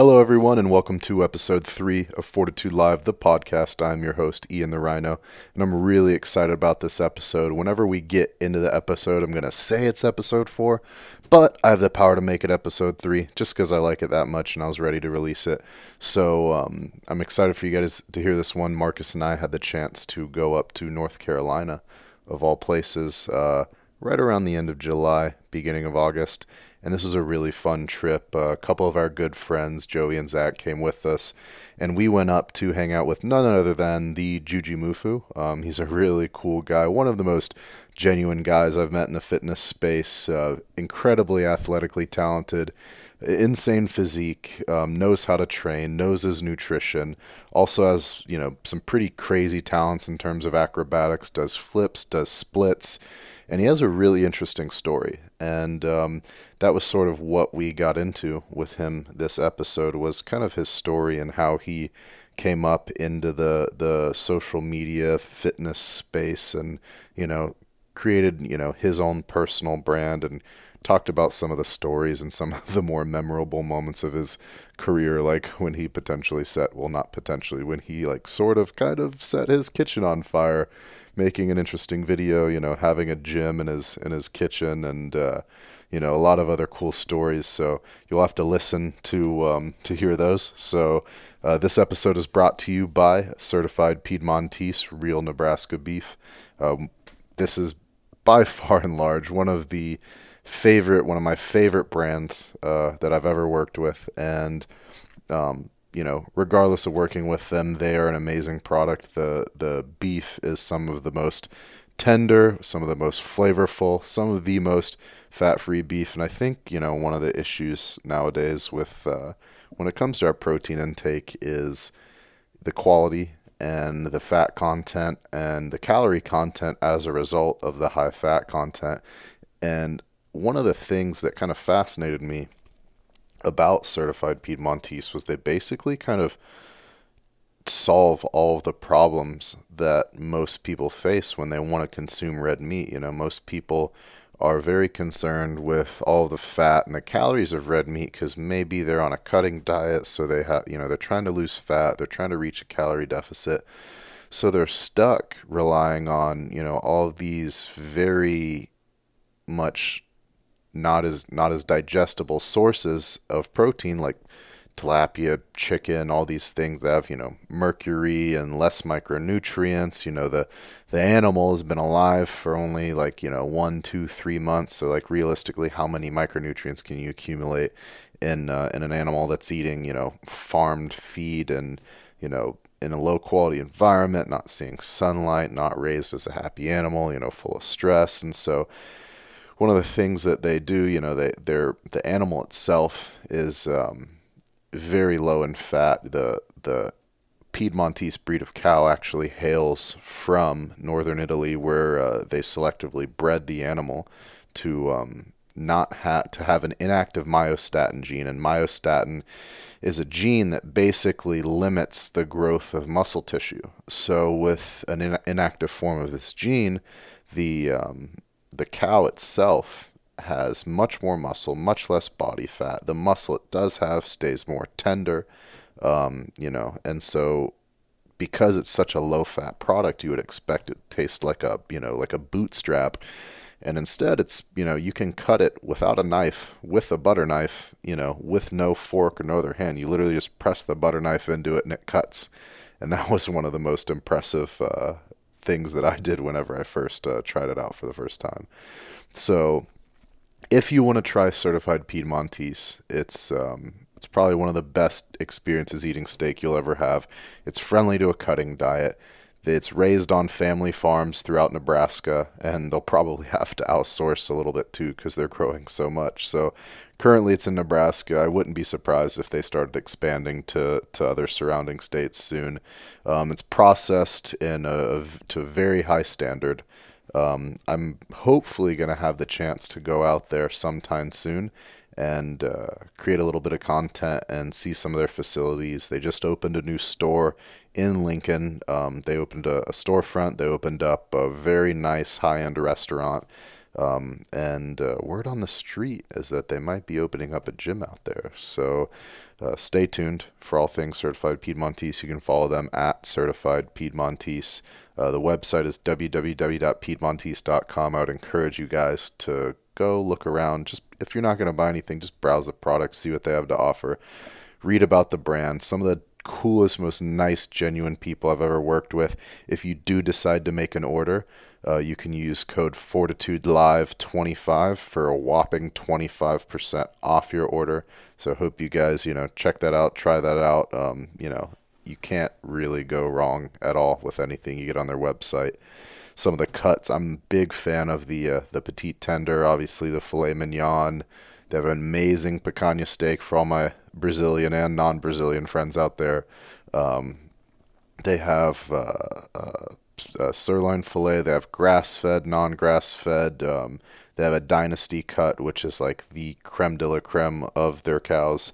Hello, everyone, and welcome to episode three of Fortitude Live, the podcast. I'm your host, Ian the Rhino, and I'm really excited about this episode. Whenever we get into the episode, I'm going to say it's episode four, but I have the power to make it episode three just because I like it that much and I was ready to release it. So um, I'm excited for you guys to hear this one. Marcus and I had the chance to go up to North Carolina, of all places, uh, right around the end of July, beginning of August and this was a really fun trip. Uh, a couple of our good friends, Joey and Zach, came with us, and we went up to hang out with none other than the Juji Mufu. Um, he's a really cool guy, one of the most genuine guys I've met in the fitness space. Uh, incredibly athletically talented, insane physique, um, knows how to train, knows his nutrition. Also has you know some pretty crazy talents in terms of acrobatics. Does flips, does splits and he has a really interesting story. And um, that was sort of what we got into with him this episode was kind of his story and how he came up into the the social media fitness space and you know created you know his own personal brand and talked about some of the stories and some of the more memorable moments of his career, like when he potentially set, well, not potentially, when he like sort of kind of set his kitchen on fire, making an interesting video, you know, having a gym in his in his kitchen, and uh, you know a lot of other cool stories. So you'll have to listen to um, to hear those. So uh, this episode is brought to you by Certified Piedmontese Real Nebraska Beef. Um, this is by far and large one of the favorite, one of my favorite brands uh, that I've ever worked with, and um, you know, regardless of working with them, they are an amazing product. the The beef is some of the most tender, some of the most flavorful, some of the most fat free beef, and I think you know one of the issues nowadays with uh, when it comes to our protein intake is the quality and the fat content and the calorie content as a result of the high fat content. And one of the things that kind of fascinated me about certified Piedmontese was they basically kind of solve all of the problems that most people face when they want to consume red meat. You know, most people are very concerned with all the fat and the calories of red meat because maybe they're on a cutting diet, so they have, you know, they're trying to lose fat, they're trying to reach a calorie deficit. So they're stuck relying on, you know, all these very much not as not as digestible sources of protein like tilapia, chicken, all these things that have, you know, mercury and less micronutrients. You know, the the animal has been alive for only like, you know, one, two, three months. So like realistically, how many micronutrients can you accumulate in uh, in an animal that's eating, you know, farmed feed and, you know, in a low quality environment, not seeing sunlight, not raised as a happy animal, you know, full of stress. And so one of the things that they do, you know, they they're the animal itself is um, very low in fat. The the Piedmontese breed of cow actually hails from northern Italy, where uh, they selectively bred the animal to um, not to have an inactive myostatin gene, and myostatin is a gene that basically limits the growth of muscle tissue. So, with an in- inactive form of this gene, the um, the cow itself has much more muscle, much less body fat. The muscle it does have stays more tender, um, you know, and so because it's such a low fat product, you would expect it to taste like a, you know, like a bootstrap. And instead, it's, you know, you can cut it without a knife, with a butter knife, you know, with no fork or no other hand. You literally just press the butter knife into it and it cuts. And that was one of the most impressive uh, things that I did whenever I first uh, tried it out for the first time. So, if you want to try certified Piedmontese, it's um, it's probably one of the best experiences eating steak you'll ever have. It's friendly to a cutting diet. It's raised on family farms throughout Nebraska, and they'll probably have to outsource a little bit too because they're growing so much. So currently it's in Nebraska. I wouldn't be surprised if they started expanding to, to other surrounding states soon. Um, it's processed in a, to a very high standard. Um, I'm hopefully going to have the chance to go out there sometime soon and uh, create a little bit of content and see some of their facilities. They just opened a new store in Lincoln. Um, they opened a, a, storefront. They opened up a very nice high end restaurant. Um, and uh, word on the street is that they might be opening up a gym out there. So uh, stay tuned for all things Certified Piedmontese. You can follow them at Certified Piedmontese. Uh, the website is www.piedmontese.com. I would encourage you guys to go look around. Just if you're not going to buy anything, just browse the products, see what they have to offer, read about the brand. Some of the coolest, most nice, genuine people I've ever worked with. If you do decide to make an order, uh, you can use code Fortitude Live 25 for a whopping 25% off your order. So hope you guys, you know, check that out, try that out. Um, you know, you can't really go wrong at all with anything you get on their website. Some of the cuts, I'm a big fan of the uh, the petite tender, obviously the filet mignon. They have an amazing picanha steak for all my Brazilian and non-Brazilian friends out there. Um, they have uh, uh, uh, sirloin fillet. They have grass fed, non grass fed. Um, they have a dynasty cut, which is like the creme de la creme of their cows.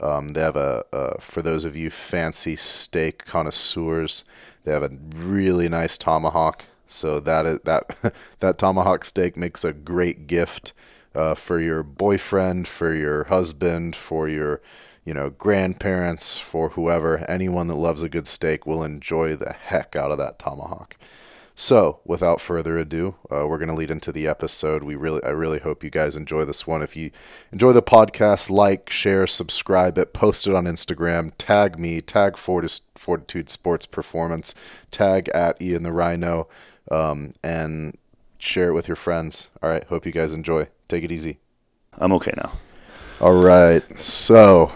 Um, they have a, for those of you fancy steak connoisseurs, they have a really nice tomahawk. So that is that that tomahawk steak makes a great gift uh, for your boyfriend, for your husband, for your you know, grandparents, for whoever, anyone that loves a good steak will enjoy the heck out of that tomahawk. So, without further ado, uh, we're going to lead into the episode. We really, I really hope you guys enjoy this one. If you enjoy the podcast, like, share, subscribe it, post it on Instagram, tag me, tag Fortitude Sports Performance, tag at Ian the Rhino, um, and share it with your friends. All right, hope you guys enjoy. Take it easy. I'm okay now. All right, so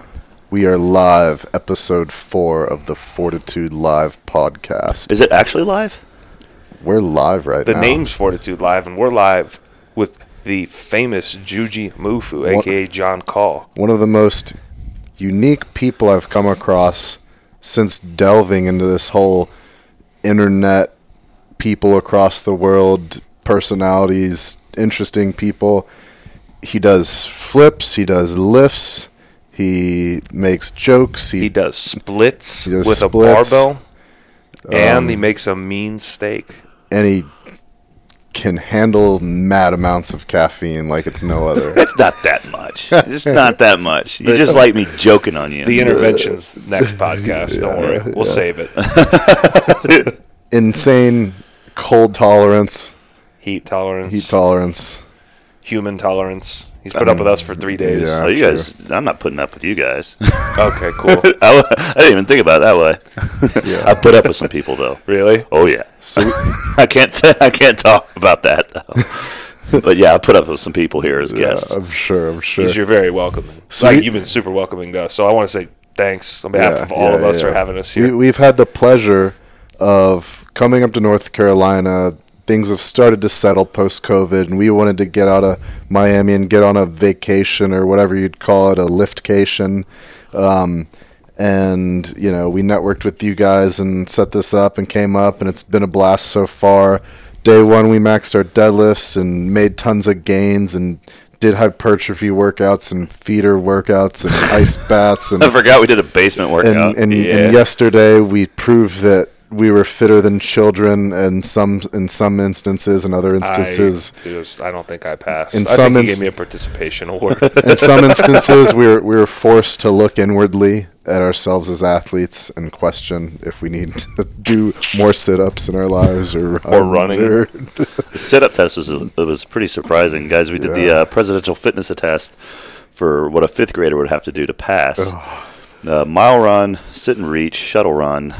we are live, episode four of the Fortitude Live podcast. Is it actually live? We're live right the now. The name's Fortitude Live, and we're live with the famous Juji Mufu, one, aka John Call. One of the most unique people I've come across since delving into this whole internet, people across the world, personalities, interesting people. He does flips, he does lifts he makes jokes. He, he does splits he does with splits. a barbell, and Um, he makes a mean steak. and he can handle mad amounts of caffeine like it's no other. It's not that much. It's not that much. You just like me joking on you. The interventions next podcast. Don't worry, we'll save it. Insane cold tolerance, Heat tolerance, heat tolerance. Human tolerance. He's put up with us for three days. Yeah. oh, you guys, I'm not putting up with you guys. Okay, cool. I, I didn't even think about it that way. Yeah. I put up with some people though. really? Oh yeah. So we- I can't. T- I can't talk about that though. but yeah, I put up with some people here as yeah, guests. I'm sure. I'm sure. You're very welcoming. So like you've been super welcoming to us. So I want to say thanks on behalf Yeah, of all yeah, of us yeah. for having us We, here. we've had the pleasure of coming up to North Carolina. Things have started to settle post COVID, and we wanted to get out of Miami and get on a vacation or whatever you'd call it, a liftcation. Um, and you know, we networked with you guys and set this up and came up, and it's been a blast so far. Day one, we maxed our deadlifts and made tons of gains and did hypertrophy workouts and feeder workouts and ice baths and I forgot we did a basement workout. and, and, Yeah. and yesterday we proved that we were fitter than children and some in some instances in other instances I, dude, I don't think I passed. In I some think he ins- gave me a participation award. in some instances we were we were forced to look inwardly at ourselves as athletes and question if we need to do more sit-ups in our lives or Or running. or- The sit-up test was it was pretty surprising, guys. We did the uh, presidential fitness test for what a fifth grader would have to do to pass. Uh, mile run, sit and reach, shuttle run,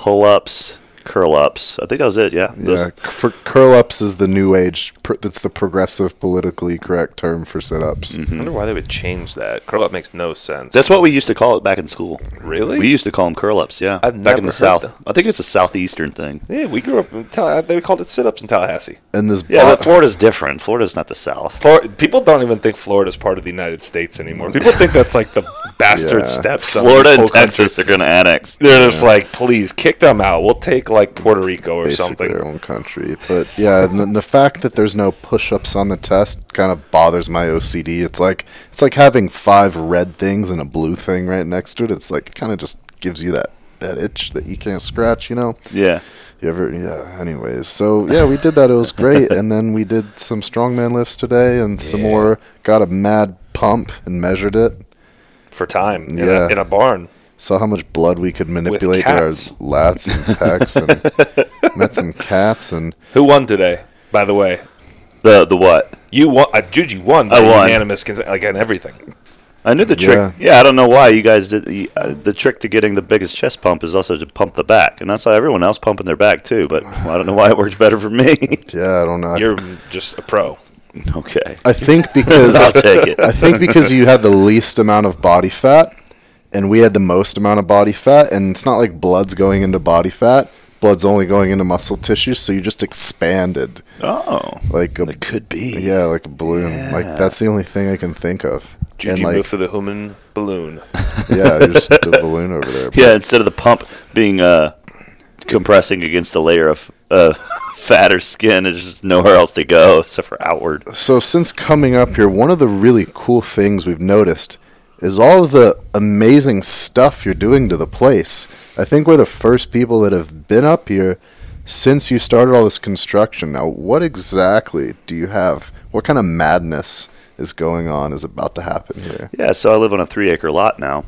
pull-ups, curl-ups. I think that was it. Yeah. Those- yeah for curl-ups is the new age pr- that's the progressive politically correct term for sit-ups I wonder why they would change that. Curl up makes no sense. That's what we used to call it back in school. really. We used to call them curl-ups. Yeah. I've back in the heard south. that. I think it's a southeastern thing. yeah, we grew up. In Tal- uh, they called it sit-ups in Tallahassee. and this Yeah, bo- but Florida's different. Florida's not the south. Flor- people don't even think Florida's part of the United States anymore. People think that's like the bastard Yeah. steps. of Florida this whole and country. Texas are going to annex. They're just like, please kick them out. We'll take like Puerto Rico or basically something. their own country. But yeah, and the, the fact that there's no push-ups on the test kind of bothers my OCD. It's like it's like having five red things and a blue thing right next to it. It's like it kind of just gives you that that itch that you can't scratch. You know. Yeah. You ever? Yeah. Anyways, so yeah, we did that. It was great, and then we did some strongman lifts today, and some Yeah. more. Got a mad pump and measured it. for time in, Yeah. a, in a barn. Saw how much blood we could manipulate with our lats and pecs, and met some cats, and Who won today? By the way, The the what? you won. Uh, Juji won. I won. Unanimous, consent, like and everything. I knew the trick. Yeah, I don't know why you guys did. you- Uh, the trick to getting the biggest chest pump is also to pump the back, and I saw everyone else pumping their back too. But I don't know why it worked better for me. yeah, I don't know. You're just a pro. okay, I think because I'll take it. I think because you had the least amount of body fat, and we had the most amount of body fat, and it's not like blood's going into body fat. Blood's only going into muscle tissue, so you just expanded Oh, like a it could be. yeah, like a balloon. Yeah. Like that's the only thing I can think of. Juji and like for the human balloon. yeah, just a balloon over there. Yeah, instead of the pump being uh, compressing against a layer of uh, fat or skin, there's just nowhere else to go except for outward. So since coming up here, one of the really cool things we've noticed is all of the amazing stuff you're doing to the place. I think we're the first people that have been up here since you started all this construction. Now, what exactly do you have? What kind of madness is going on? Is about to happen here? Yeah, so I live on a three acre lot now.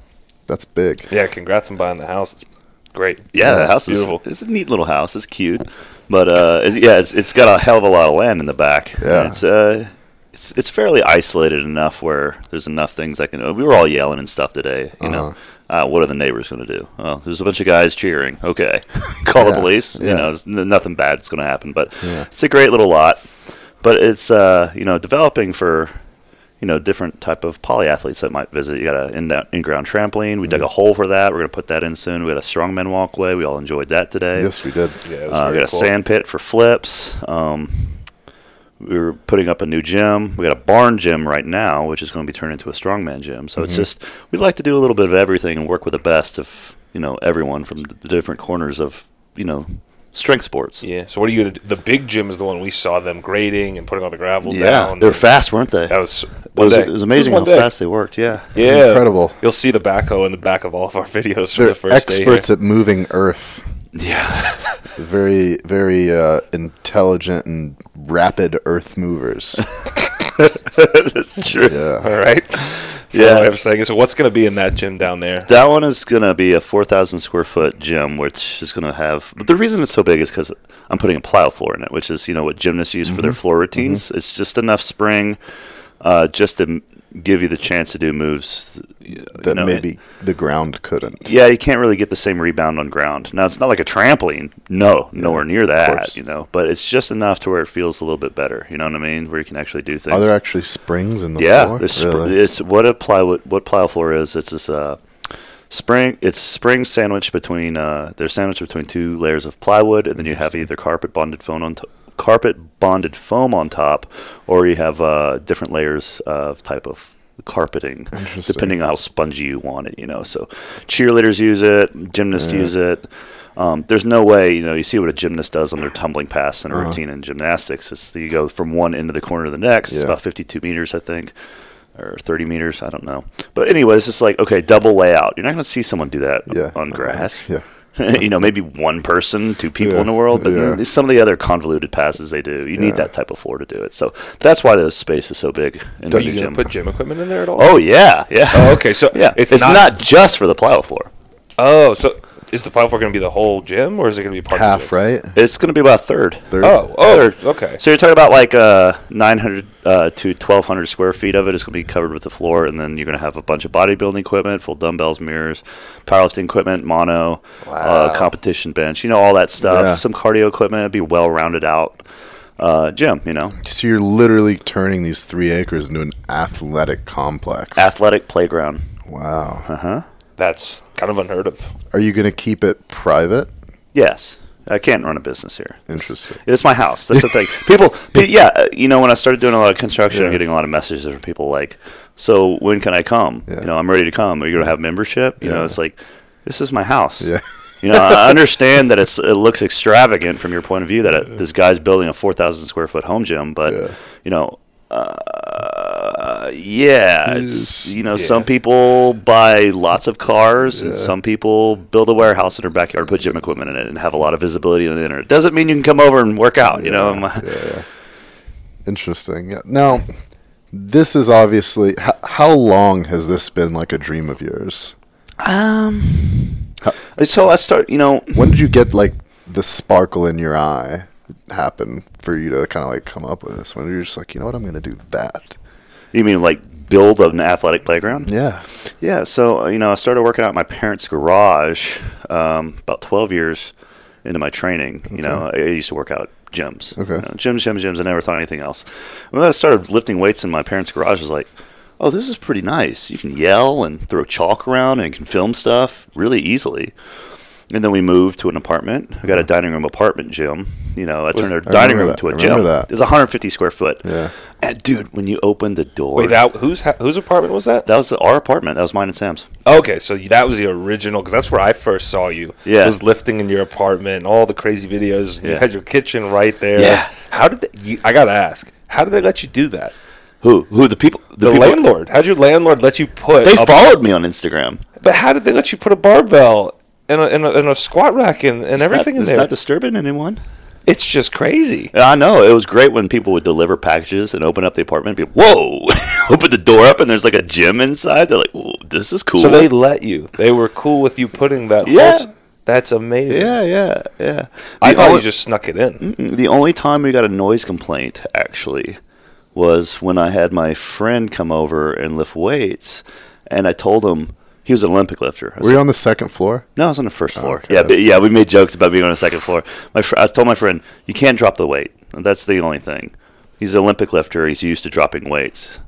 That's big. Yeah, congrats on buying the house. It's great. Yeah, Yeah, the house is beautiful. It's a neat little house. It's cute, but uh, it's, yeah, it's it's got a hell of a lot of land in the back. Yeah. It's uh, it's it's fairly isolated enough where there's enough things I can. We were all yelling and stuff today. You know, uh, what are the neighbors going to do? Well, there's a bunch of guys cheering. Okay, call Yeah, the police. yeah. You know, n- nothing bad is going to happen. But Yeah. it's a great little lot. But it's uh, you know developing for you know, different type of polyathletes that might visit. You got an in- in-ground trampoline. We dug Mm-hmm. a hole for that. We're going to put that in soon. We had a strongman walkway. We all enjoyed that today. Yes, we did. Yeah, it was Uh, we very got a sand pit for flips. Um, we were putting up a new gym. We got a barn gym right now, which is going to be turned into a strongman gym. So Mm-hmm. it's just we'd like to do a little bit of everything and work with the best of you know everyone from the different corners of you know strength sports. Yeah. So what are you gonna do? The big gym is the one we saw them grading and putting all the gravel Yeah, down. they were fast, weren't they? That was it one was, day. it was amazing one how day. fast they worked. Yeah. Yeah, Incredible. You'll see the backhoe in the back of all of our videos from They're the first day. experts at moving Earth. Yeah. Very, very uh, intelligent and rapid Earth movers. That's true. Yeah. All right. That's Yeah. yeah. what I'm saying. So what's going to be in that gym down there? That one is going to be a 4,000 square foot gym, which is going to have. But the reason it's so big is because I'm putting a plyo floor in it, which is you know what gymnasts use for Mm-hmm. their floor routines. It's just enough spring, uh, just to m- give you the chance to do moves That know, maybe the ground couldn't. Yeah, you can't really get the same rebound on ground. Now it's not like a trampoline. No, nowhere near that. You know, but it's just enough to where it feels a little bit better. You know what I mean? Where you can actually do things. Are there actually springs in the yeah, floor? there's sp- Really? it's what a plywood what plyo floor is. It's this uh, spring. It's spring sandwiched between uh, they're sandwiched between two layers of plywood, and then you have either carpet bonded foam on t- carpet bonded foam on top, or you have uh, different layers of type of carpeting, depending on how spongy you want it. You know, so cheerleaders use it, gymnasts use it. Um, there's no way, you know, you see what a gymnast does on their tumbling pass and a Uh-huh. routine in gymnastics. It's you go from one end of the corner to the next. It's about 52 meters, I think, or 30 meters. I don't know. But anyway, it's just like okay, double layout. You're not going to see someone do that Yeah. on grass. Yeah. you know, maybe one person, two people Yeah. in the world, but Yeah. some of the other convoluted passes they do, you need that type of floor to do it. So that's why the space is so big in Are the you going gym. to put gym equipment in there at all? oh yeah, yeah. Oh, okay. So yeah. it's, It's, not, not, just for the plyo floor. Oh, so is the platform going to be the whole gym, or is it going to be part of Half, the gym? right? It's going to be about a third. Third. Oh, oh, Third. okay. So you're talking about like uh, 900 uh, to 1,200 square feet of it is going to be covered with the floor, and then you're going to have a bunch of bodybuilding equipment, full dumbbells, mirrors, powerlifting equipment, mono, uh, competition bench, you know, all that stuff. Yeah. Some cardio equipment, it'd be well rounded out uh, gym, you know, So you're literally turning these three acres into an athletic complex. athletic playground. wow. Uh huh. That's kind of unheard of. Are you going to keep it private? Yes, I can't run a business here. Interesting. It's my house. That's the thing. People, pe- yeah, uh, you know, when I started doing a lot of construction, Yeah. I'm getting a lot of messages from people like, "So when can I come? Yeah. You know, I'm ready to come. Are you gonna have membership? You know, it's like, this is my house. Yeah. You know, I understand that it's it looks extravagant from your point of view that it, this guy's building a 4,000 square foot home gym, but Yeah. you know, uh, Uh, yeah, it's you know Yeah. some people buy lots of cars, and some people build a warehouse in their backyard, put gym equipment in it, and have a lot of visibility on the internet. Doesn't mean you can come over and work out. You know, Yeah, yeah. Interesting. Now, this is obviously h- how long has this been like a dream of yours? um. So I start. You know, When did you get like the sparkle in your eye happen for you to kind of like come up with this? When you're just like, you know what, I'm going to do that. You mean like build an athletic playground? Yeah. Yeah, so uh, you know, I started working out in my parents' garage um, about 12 years into my training. You know, I, I used to work out gyms. Okay. You know, gyms, gyms, gyms. I never thought anything else. When I started lifting weights in my parents' garage, I was like, oh, this is pretty nice. You can yell and throw chalk around and can film stuff really easily. And then we moved to an apartment. I got a dining room apartment gym. You know, I turned our dining room that. into a I gym. remember that. It was 150 square foot. Yeah. And dude, when you opened the door, Wait, that whose ha- whose apartment was that? that was our apartment. That was mine and Sam's. Okay, so that was the original because that's where I first saw you. Yeah. was lifting in your apartment, and all the crazy videos. You Yeah. had your kitchen right there. Yeah. How did they, you, I gotta ask? How did they let you do that? Who? Who? The people? The, people- landlord. How'd your landlord let you put? They a, followed me on Instagram. But how did they let you put a barbell and a, and a, and a squat rack and, and everything not, in there? not disturbing anyone. it's just crazy. I know. It was great when people would deliver packages and open up the apartment. And be whoa! open the door up and there's like a gym inside. They're like, this is cool. So they let you. They were cool with you putting that. Yeah. Whole, that's amazing. yeah, yeah, yeah. I thought only- you just snuck it in. The only time we got a noise complaint actually was when I had my friend come over and lift weights, and I told him he was an Olympic lifter. I was Were you on the second floor? No, I was on the first floor. Okay, yeah, but, yeah, we made jokes about being on the second floor. My fr- I told my friend, "You can't drop the weight. That's the only thing." He's an Olympic lifter. He's used to dropping weights.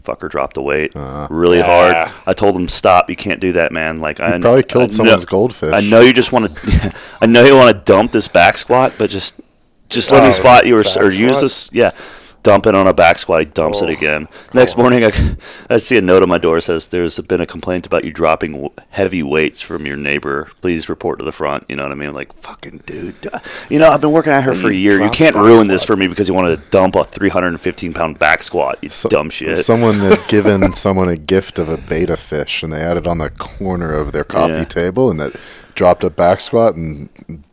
Fucker dropped the weight Uh, really Yeah. hard. I told him, "Stop! You can't do that, man." Like I probably killed I know- someone's goldfish. I know you just want to. I know you want to dump this back squat, but just just let Oh, me spot you or, or use this. Yeah. Dump it on a back squat. He dumps it Oh, again. Next oh. morning, I, I see a note on my door that says there's been a complaint about you dropping w- heavy weights from your neighbor. Please report to the front. You know what I mean? I'm like, fucking dude. You know, I've been working at her for a year. You can't ruin this for me because you wanted to dump a 315 pound back squat. You So- dumb shit. Someone had given someone a gift of a betta fish, and they had it on the corner of their coffee Yeah. table, and that dropped a back squat, and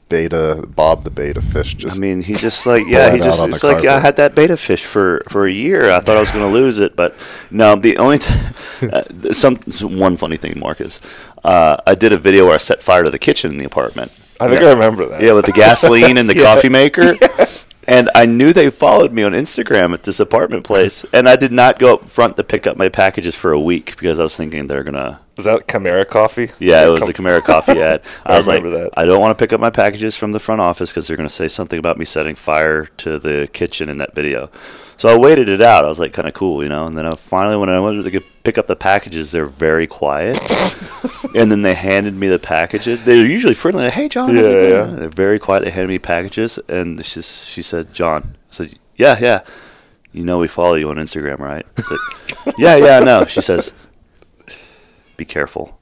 betta Bob the betta fish just. I mean, he just like yeah, he just it's like yeah, I had that betta fish for for a year. I thought I was going to lose it, but no. The only t- uh, some one funny thing, Marcus, uh, I did a video where I set fire to the kitchen in the apartment. I think I remember that. Yeah, with the gasoline and the Yeah. coffee maker. And I knew they followed me on Instagram at this apartment place, and I did not go up front to pick up my packages for a week because I was thinking they're gonna Was that Kimera Koffee? yeah, it was Com- the Kimera Koffee ad. I, I was like, that. I don't want to pick up my packages from the front office because they're to say something about me setting fire to the kitchen in that video. So I waited it out. I was like, kind of cool, you know. And then I finally, when I went to pick up the packages, they're very quiet. and then they handed me the packages. They're usually friendly. Like, hey, John. Yeah, yeah. They're very quiet. They handed me packages, and she, she said, John. I said, yeah, yeah. You know we follow you on Instagram, right? I said, yeah, yeah, no. She says, be careful.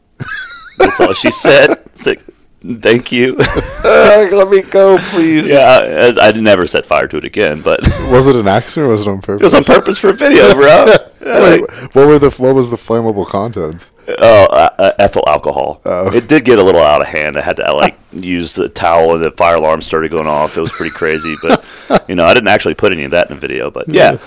That's all she said. It's like, thank you. Uh, let me go, please. yeah, as I never set fire to it again, but was it an accident or was it on purpose? It was on purpose for a video, bro. Wait, like, what were the what was the flammable content? oh, uh, uh, ethyl alcohol. Oh. It did get a little out of hand. I had to like use the towel, and the fire alarm started going off. It was pretty crazy, but you know, I didn't actually put any of that in the video. But yeah,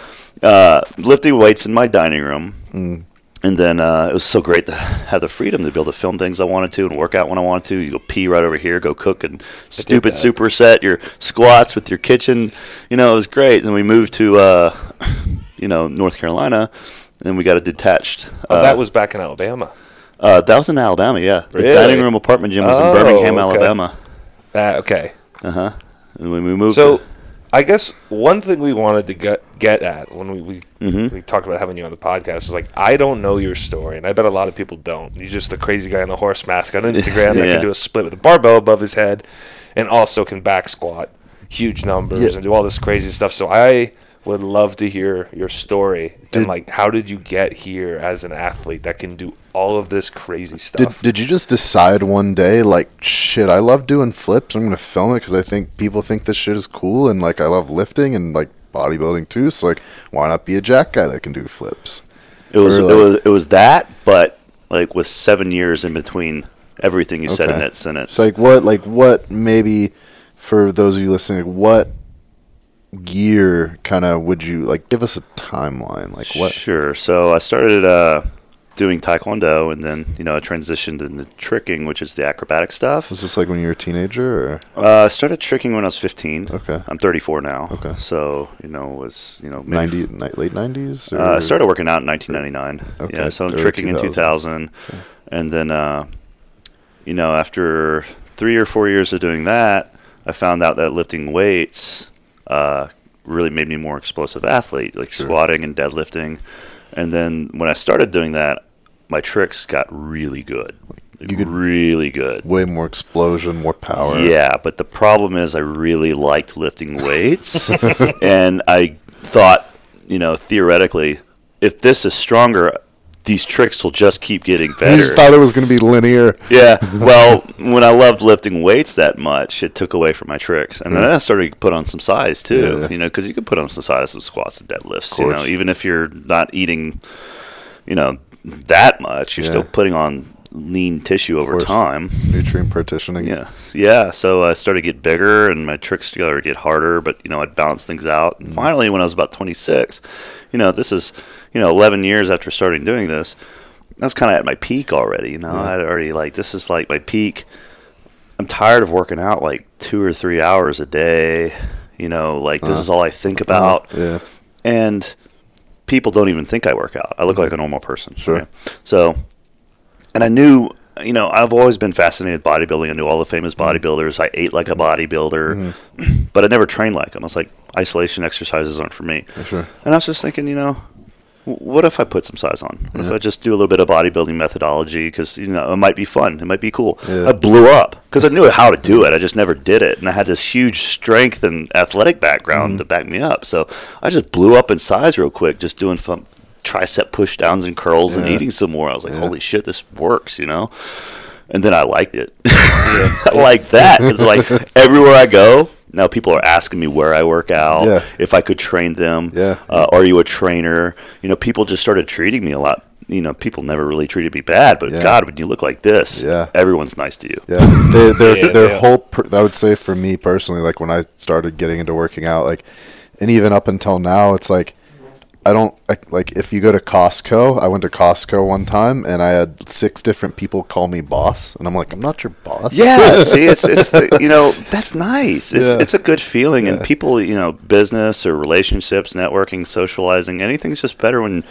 uh, lifting weights in my dining room. Mm. And then uh, it was so great to have the freedom to be able to film things I wanted to and work out when I wanted to. You go pee right over here, go cook and stupid superset your squats with your kitchen. You know, it was great. And we moved to, uh, you know, North Carolina, and we got a detached. Oh, uh, that was back in Alabama. uh, that was in Alabama. Yeah, the dining room apartment gym was Oh, in Birmingham, okay. Alabama. Uh, okay. Uh huh. And when we moved, So, to- I guess one thing we wanted to get get at when we we, Mhm. we talked about having you on the podcast is like I don't know your story, and I bet a lot of people don't. You're just the crazy guy in the horse mask on Instagram that can do a split with a barbell above his head, and also can back squat huge numbers Yeah. and do all this crazy stuff. So I would love to hear your story Did- and like how did you get here as an athlete that can do all of this crazy stuff? did did you just decide one day like shit? I love doing flips. I'm gonna film it because I think people think this shit is cool, and like I love lifting and like bodybuilding too. So like, why not be a jack guy that can do flips? It was Or, it was it was that, but like with seven years in between everything you said in that sentence. It's like what, like what, maybe for those of you listening, what year kind of would you like? Give us a timeline. Like what? Sure. So I started uh, doing taekwondo, and then you know I transitioned into tricking, which is the acrobatic stuff. Was this like when you were a teenager? Or? Uh, I started tricking when I was 15. Okay. I'm 34 now. Okay. So you know it was you know 90, ni- late nineties. Uh, I started working out in 1999. Okay, Yeah, so I'm tricking in 2000s. 2000, and then uh, you know after three or four years of doing that, I found out that lifting weights uh, really made me a more explosive athlete, like Sure. squatting and deadlifting. And then when I started doing that, my tricks got really good. You could- really good. way more explosion, more power. Yeah, but the problem is I really liked lifting weights, and I thought, you know, theoretically, if this is stronger, these tricks will just keep getting You better. just thought it was going to be linear. yeah. Well, when I loved lifting weights that much, it took away from my tricks, and then I started to put on some size too. Yeah. You know, because you can put on some size with squats and deadlifts. You know, even if you're not eating, you know, that much, you're Yeah. still putting on lean tissue over time. Nutrient partitioning. Yeah, yeah. So I started to get bigger, and my tricks started to get harder. But you know, I'd balance things out. And finally, when I was about 26, you know, this is you know 11 years after starting doing this. I was kind of at my peak already. You know, Yeah. I'd already like this is like my peak. I'm tired of working out like two or three hours a day. You know, like this Uh, is all I think about Yeah. and people don't even think I work out. I look like a normal person. Mm-hmm. Sure. So, and I knew, you know, I've always been fascinated with bodybuilding. I knew all the famous Mm-hmm. bodybuilders. I ate like a bodybuilder, but I never trained like them. I was like, isolation exercises aren't for me. Sure. And I was just thinking, you know, what if I put some size on? What if I just do a little bit of bodybuilding methodology? Because, you know, it might be fun. It might be cool. Yeah. I blew up because I knew how to do it. I just never did it. And I had this huge strength and athletic background to mm-hmm. back me up. So I just blew up in size real quick, just doing fun tricep push downs and curls and eating some more. I was like, Yeah. holy shit, this works, you know? And then I liked it. I like that. It's like everywhere I go, now people are asking me where I work out, Yeah. if I could train them. Yeah. Uh, are you a trainer? You know, people just started treating me a lot. You know, people never really treated me bad, but Yeah. God, when you look like this, Yeah. everyone's nice to you. Yeah, they, their Yeah, their yeah. whole. Per, I would say for me personally, like when I started getting into working out, like, and even up until now, it's like I don't like, like if you go to Costco. I went to Costco one time and I had six different people call me boss, and I'm like, I'm not your boss. Yeah, see, it's it's the, you know that's nice. It's Yeah. it's a good feeling, and people, you know, business or relationships, networking, socializing, anything's just better when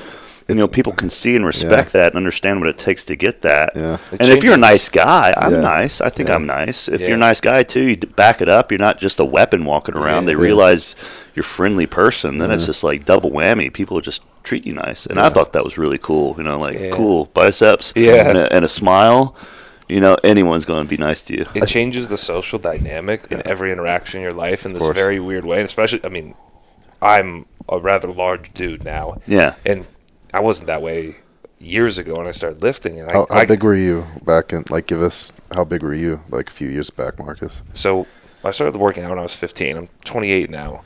you know people can see and respect that and understand what it takes to get that. Yeah. It And if you're a nice guy, I'm Yeah. nice. I think Yeah. I'm nice. If Yeah. you're a nice guy too, you back it up. You're not just a weapon walking around. Yeah. They Yeah. realize you're a friendly person. Then it's just like double whammy. People just treat you nice, and I thought that was really cool. You know, like Yeah. cool biceps, Yeah. and a, and a smile. You know, anyone's going to be nice to you. it changes the social dynamic in every interaction in your life in this very weird way. And especially, I mean, I'm a rather large dude now, Yeah. and I wasn't that way years ago when I started lifting. And I, How, how I big were you back in? Like, give us how big were you like a few years back, Marcus? so I started working out when I was 15. I'm 28 now,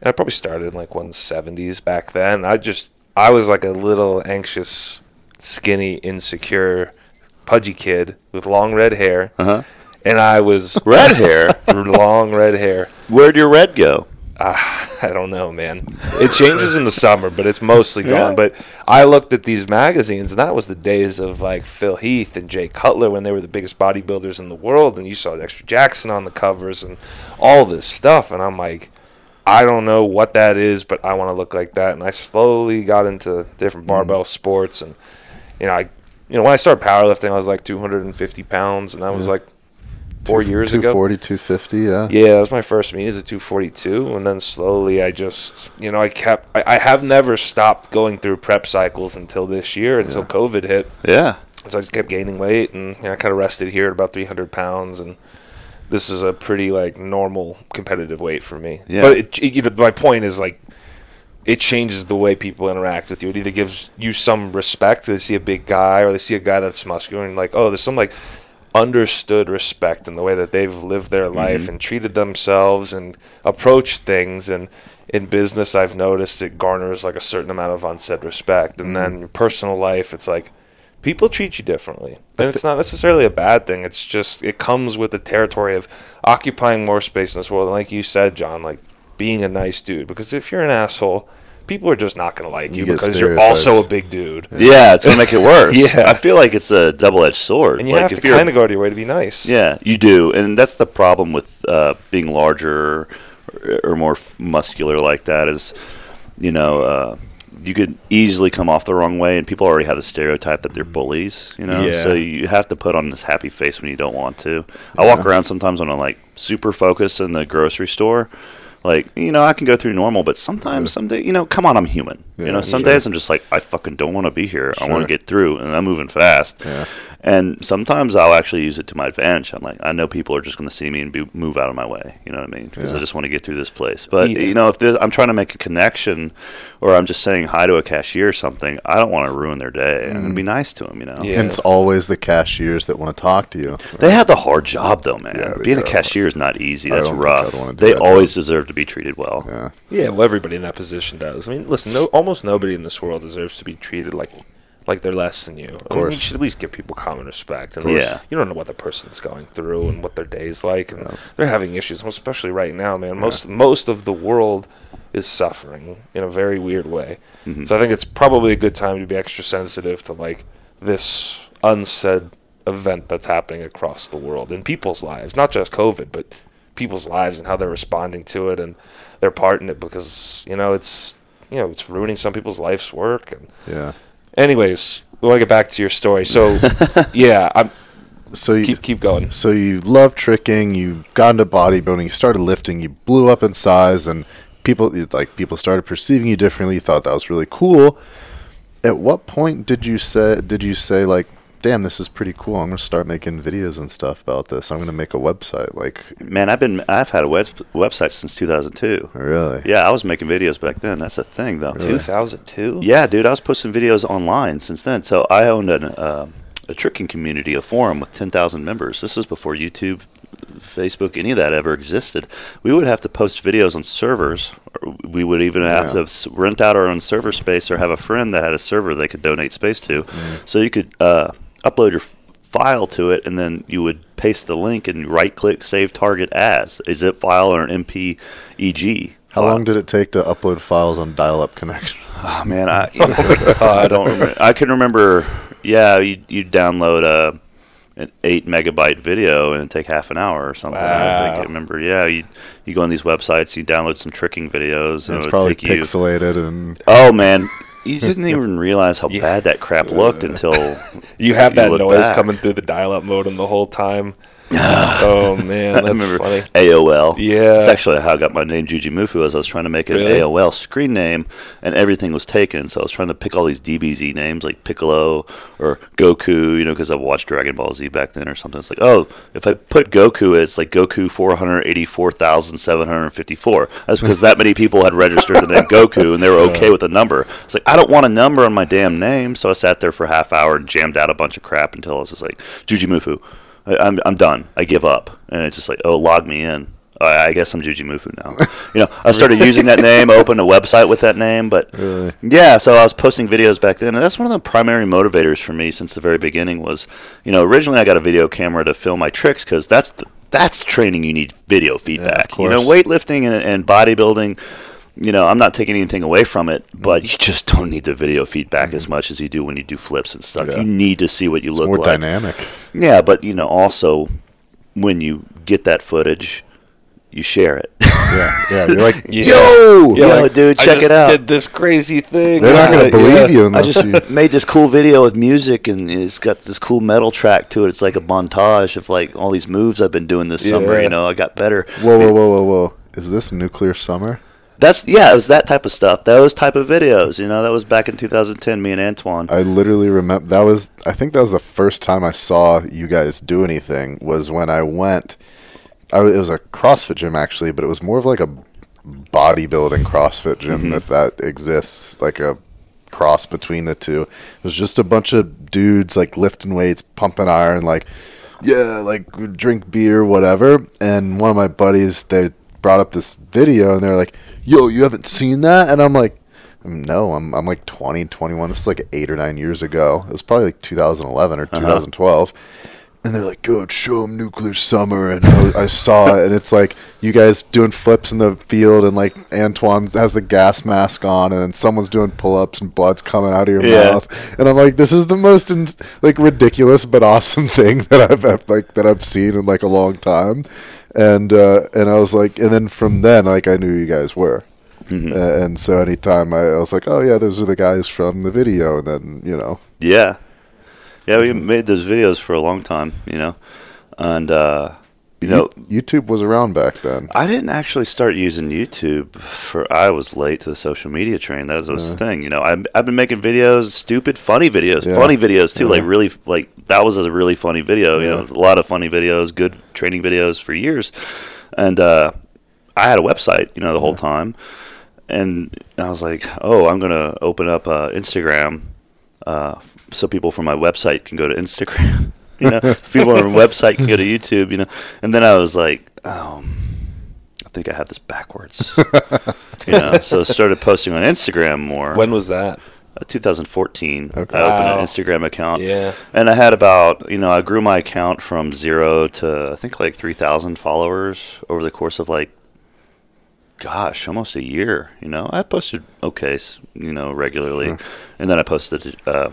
and I probably started in like 170s back then. I just I was like a little anxious, skinny, insecure, pudgy kid with long red hair, Uh-huh. and I was Red hair. long red hair. Where'd your red go? Ah, I don't know, man. It changes in the summer, but it's mostly Yeah. gone. But I looked at these magazines, and that was the days of like Phil Heath and Jay Cutler when they were the biggest bodybuilders in the world, and you saw Dexter Jackson on the covers and all this stuff, and I'm like, I don't know what that is, but I want to look like that. And I slowly got into different mm. barbell sports, and you know, I, you know, when I started powerlifting, I was like 250 pounds, and I was like four years ago. 240, 250, yeah. Yeah, that was my first meet as a 242, and then slowly I just, you know, I kept, I, I have never stopped going through prep cycles until this year, until Yeah. COVID hit. Yeah. So I just kept gaining weight, and you know, I kind of rested here at about 300 pounds, and this is a pretty like normal competitive weight for me. Yeah. But it, it- you know, my point is like, it changes the way people interact with you. It either gives you some respect. They see a big guy, or they see a guy that's muscular, and like, oh, there's some like. Understood respect in the way that they've lived their mm-hmm. life and treated themselves and approached things and in business I've noticed it garners like a certain amount of unsaid respect. And then in personal life it's like people treat you differently. And it's not necessarily a bad thing it's just it comes with the territory of occupying more space in this world. And like you said John like being a nice dude because if you're an asshole people are just not going to like you, You because you're also a big dude Yeah, it's gonna make it worse. Yeah. I feel like it's a double-edged sword. and you like have to you're- kind of go out of your way to be nice Yeah, you do, and that's the problem with uh, being larger or, or more muscular like that. Is you know uh, you could easily come off the wrong way, and people already have the stereotype that they're bullies. You know, Yeah. so you have to put on this happy face when you don't want to. I walk around sometimes when I'm like super focused in the grocery store. Like you know, I can go through normal, but sometimes, some day, you know, come on, I'm human. you know, some sure. days I'm just like, I fucking don't want to be here. I want to get through, and I'm moving fast. Yeah. And sometimes I'll actually use it to my advantage. I'm like, I know people are just going to see me and be, move out of my way. You know what I mean? Because I just want to get through this place. But Yeah. you know, if there's- I'm trying to make a connection, or I'm just saying hi to a cashier or something, I don't want to ruin their day. I'm going to be mm. nice to them. You know. Yeah. And it's always the cashiers that want to talk to you. They have the hard job though, man. Yeah, Being a cashier is not easy. That's rough. I'd wanna do They that always deserve to be treated well. Yeah. Yeah, well, everybody in that position does. I mean, listen, no, almost nobody in this world deserves to be treated like like they're less than you. Of course. you should at least give people common respect. And. Yeah. you don't know what the person's going through and what their day's like, and they're having issues, especially right now, man. Most most of the world is suffering in a very weird way. Mm-hmm. So I think it's probably a good time to be extra sensitive to like this unsaid event that's happening across the world in people's lives, not just COVID, but people's lives and how they're responding to it and their part in it because you know it's you know it's ruining some people's life's work and Yeah. Anyways we want to get back to your story so yeah i'm So you, keep keep going So you love tricking. You got into bodybuilding. You started lifting. You blew up in size, and people like people started perceiving you differently. You thought that was really cool. At what point did you say? Did you say like, "Damn, this is pretty cool. I'm gonna start making videos and stuff about this. I'm gonna make a website." Like, Man, I've been I've had a web, website since 2002. really? Yeah, I was making videos back then. That's the thing, though. 2002 Yeah, dude, I was posting videos online since then. So I owned an, uh, a tricking community, a forum with 10,000 members. This is before YouTube, Facebook, any of that ever existed. We would have to post videos on servers. Or we would even have Yeah. to rent out our own server space or have a friend that had a server they could donate space to. So you could uh, upload your file to it and then you would paste the link and right click save target as a zip file or an MPEG. How file. long did it take to upload files on dial-up connection? Oh man, I oh, I don't remember. I can remember. Yeah, you you download a an eight megabyte video and it'd take half an hour or something. I think I remember. Yeah, you you go on these websites, you download some tricking videos, and it's it probably take you. pixelated and Oh man, you didn't even realize how bad that crap looked until you have that look noise back. coming through the dial-up modem the whole time Ah. oh man I that's remember funny AOL. Yeah. That's actually how I got my name Juji Mufu as I was trying to make an Really? AOL screen name and everything was taken. So I was trying to pick all these DBZ names like Piccolo or Goku, you know, because I watched Dragon Ball Z back then or something. It's like, oh, if I put Goku, it's like Goku 484,754. That's because that many people had registered the name Goku and they were okay with the number. It's like, I don't want a number on my damn name. So I sat there for a half hour and jammed out a bunch of crap until I was just like, Juji Mufu. I, I'm, I'm done. I give up. And it's just like, oh, log me in. I I guess I'm Juji Mufu now. You know, I started using that name, opened a website with that name, but Really? yeah. So I was posting videos back then, and that's one of the primary motivators for me since the very beginning. Was you know, originally I got a video camera to film my tricks because that's the, that's training you need video feedback. you know, weightlifting and, and bodybuilding. You know, I'm not taking anything away from it, mm-hmm. but you just don't need the video feedback as mm-hmm. much as you do when you do flips and stuff. Yeah. You need to see what you it's look more like. dynamic. Yeah, but you know, also when you get that footage, you share it. Yeah, yeah. You're like, Yeah. yo, Yeah. Yo, dude, I check it out. did this crazy thing they're not gonna uh, believe yeah. you I just you. made this cool video with music, and it's got this cool metal track to it. It's like a montage of like all these moves I've been doing this summer. You know, I got better. Whoa, whoa, whoa, whoa, whoa! Is this nuclear summer? That's yeah, it was that type of stuff. Those type of videos. You know, that was back in 2010. Me and Antoine. I literally remember that was. I think that was the first time I saw you guys do anything. Was when I went. I, it was a CrossFit gym actually, but it was more of like a bodybuilding CrossFit gym, Mm-hmm. if that exists, like a cross between the two. It was just a bunch of dudes like lifting weights, pumping iron, like yeah, like drink beer, whatever. And one of my buddies, they brought up this video and they're like, yo, you haven't seen that? And I'm like, no, I'm, I'm like 20, 21. This is like eight or nine years ago. It was probably like 2011 or uh-huh. 2012. And they're like, go show them Nuclear Summer. And I, I saw it. And it's like you guys doing flips in the field. And like Antoine has the gas mask on. And then someone's doing pull ups and blood's coming out of your Yeah. mouth. And I'm like, this is the most in, like ridiculous but awesome thing that I've like that I've seen in like a long time. And uh, and I was like, and then from then, like I knew you guys were. Mm-hmm. Uh, and so anytime I, I was like, oh yeah, those are the guys from the video, and then you know, Yeah, yeah. We made those videos for a long time, you know, and uh, you know, YouTube was around back then. I didn't actually start using YouTube for. I was late to the social media train. That was, was the thing, you know. I've, I've been making videos, stupid, funny videos, Yeah. funny videos too. Like really, like that was a really funny video. You know, a lot of funny videos, good training videos for years, and uh, I had a website, you know, the whole time, and I was like, oh, I'm gonna open up uh, Instagram, uh, so people from my website can go to Instagram. you know, people on my website can go to YouTube. You know, and then I was like, oh. I think I have this backwards. you know, so I started posting on Instagram more. When was that? Uh, 2014, Okay. I opened Wow. an Instagram account. Yeah. And I had about, you know, I grew my account from zero to I think like 3,000 followers over the course of like, gosh, almost a year. You know, I posted okay, you know, regularly, and then I posted uh,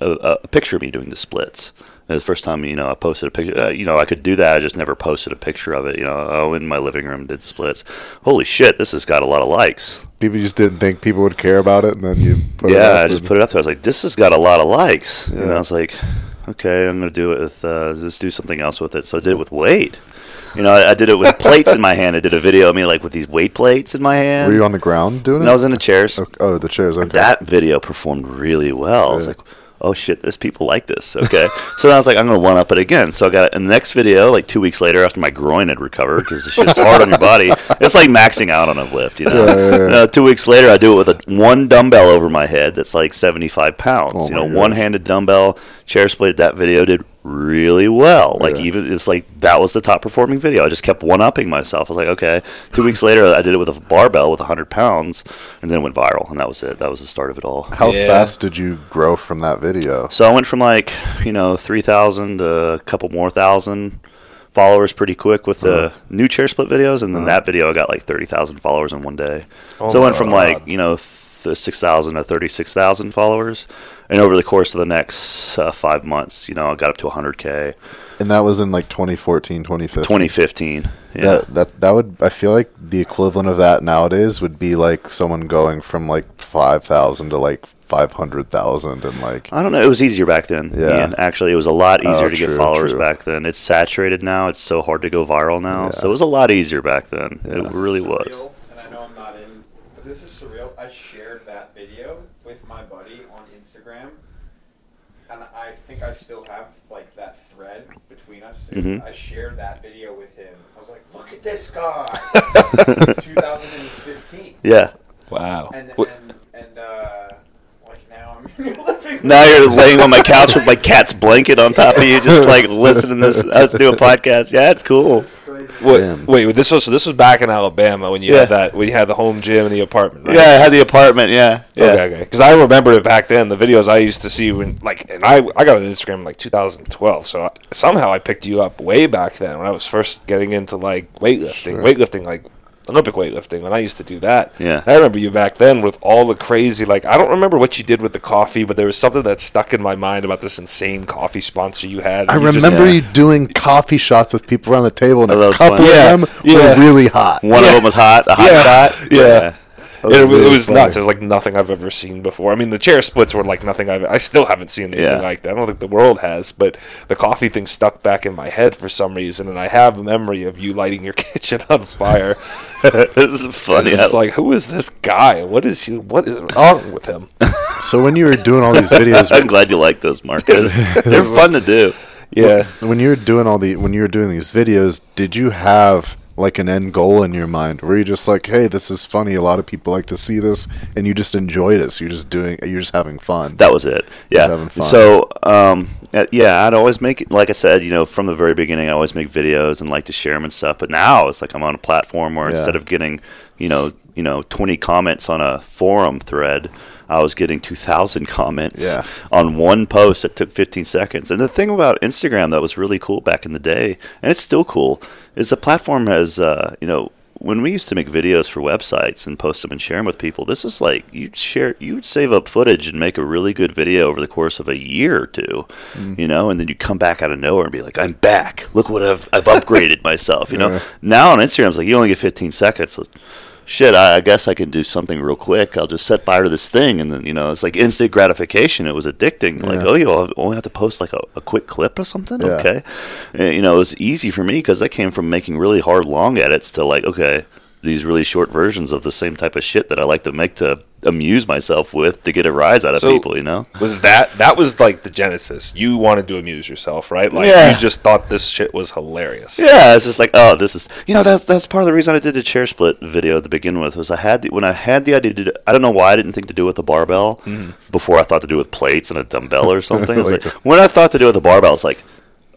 a, a picture of me doing the splits. The first time, you know, I posted a picture. Uh, you know, I could do that. I just never posted a picture of it. You know, oh, in my living room did splits. Holy shit, this has got a lot of likes. People just didn't think people would care about it, and then you put it yeah, I just put it up there. I was like, this has got a lot of likes. And I was like, okay, I'm gonna do it with uh, let's do something else with it. So I did it with weight. You know, I, I did it with plates in my hand. I did a video of me like with these weight plates in my hand. Were you on the ground doing and it? I was in the chairs. Oh, oh, the chairs. Okay. That video performed really well. I was like, oh shit, there's people like this. Okay. so then I was like, I'm going to one up it again. So I got in the next video, like two weeks later after my groin had recovered, because the shit's hard on your body. It's like maxing out on a lift, you know? Yeah, yeah, yeah. Uh, two weeks later, I do it with a one dumbbell over my head that's like 75 pounds. Oh you know, one handed dumbbell, chair split. That video did really well. Like, Yeah. even it's like that was the top performing video. I just kept one upping myself. I was like, okay. Two weeks later, I did it with a barbell with 100 pounds, and then it went viral, and that was it. That was the start of it all. How Yeah. fast did you grow from that video? So I went from like you know three thousand to a couple more thousand followers pretty quick with the Uh-huh. new chair split videos, and then that video I got like thirty thousand followers in one day. Oh so I went from God. like you know th- six thousand to thirty six thousand followers, and over the course of the next uh, five months, you know, I got up to hundred k. And that was in like 2014, 2015. Twenty fifteen. Yeah. That, that that would I feel like the equivalent of that nowadays would be like someone going from like five thousand to like five hundred thousand and like I don't know. It was easier back then. Yeah. Ian. Actually, it was a lot easier Oh, to get followers true. back then. It's saturated now. It's so hard to go viral now. Yeah. So it was a lot easier back then. Yeah. It really was. surreal, and I know I'm not in, but this is surreal. I shared that video with my buddy on Instagram, and I think I still have like that thread between us. Mhm. I shared that video with him. I was like, "Look at this guy!" 2015, Yeah. Wow. and What- and and uh, like now I'm living. Now you're laying on my couch with my cat's blanket on top of you, just like listening to this, us do a podcast. Yeah, it's cool. What, wait, this was so this was back in Alabama when you Yeah. had that when you had the home gym and the apartment. Right? Yeah, I had the apartment. Yeah, yeah. Okay, okay. Because I remembered it back then. The videos I used to see when, like, and I I got on Instagram in like 2012. So I, somehow I picked you up way back then when I was first getting into like weightlifting, Sure. weightlifting, like Olympic weightlifting. When I used to do that. Yeah. I remember you back then with all the crazy. Like, I don't remember what you did with the coffee, but there was something that stuck in my mind about this insane coffee sponsor you had. I You just- remember yeah. you doing coffee shots with people around the table, and Oh, a was couple fun. Yeah, of them yeah. were really hot. One of them was hot, a hot Yeah, shot. yeah. That it, really it was funny. nuts. It was like nothing I've ever seen before. I mean, the chair splits were like nothing I've. I still haven't seen anything Yeah. like that. I don't think the world has, but the coffee thing stuck back in my head for some reason, and I have a memory of you lighting your kitchen on fire. this is funny. It's like, who is this guy? What is he? What is wrong with him? So when you were doing all these videos, I'm glad you like those, Marcus. They're fun to do. Yeah. when you were doing all the when you were doing these videos, did you have like an end goal in your mind? Were you're just like, hey, this is funny. A lot of people like to see this, and you just enjoyed it. So you're just doing, you're just having fun. That was it. Yeah. having fun. So, um, uh, yeah, I'd always make, like I said, you know, from the very beginning, I always make videos and like to share them and stuff. But now it's like I'm on a platform where Yeah. instead of getting, you know, you know, 20 comments on a forum thread, I was getting 2,000 comments Yeah. on one post that took 15 seconds. And the thing about Instagram that was really cool back in the day, and it's still cool, is the platform has, uh, you know, when we used to make videos for websites and post them and share them with people, this is like you'd share, you'd save up footage and make a really good video over the course of a year or two, Mm. you know, and then you come back out of nowhere and be like, "I'm back! Look what I've I've upgraded myself," you know. Yeah. Now on Instagram, it's like you only get 15 seconds. Shit, I, I guess I can do something real quick. I'll just set fire to this thing, and then you know it's like instant gratification. It was addicting. Like, Yeah. oh, you only have to post like a, a quick clip or something. Yeah. Okay, and, you know it was easy for me because I came from making really hard long edits to like okay these really short versions of the same type of shit that I like to make to amuse myself with to get a rise out of So- people. You know. Was that that was like the genesis? You wanted to amuse yourself, right? Like Yeah. you just thought this shit was hilarious. Yeah, it's just like, oh, this is, you know, that's that's part of the reason I did the chair split video to begin with. Was I had the, when I had the idea to, do, I don't know why I didn't think to do it with a barbell mm-hmm. before I thought to do it with plates and a dumbbell or something. Like- like, when I thought to do it with a barbell, it's like,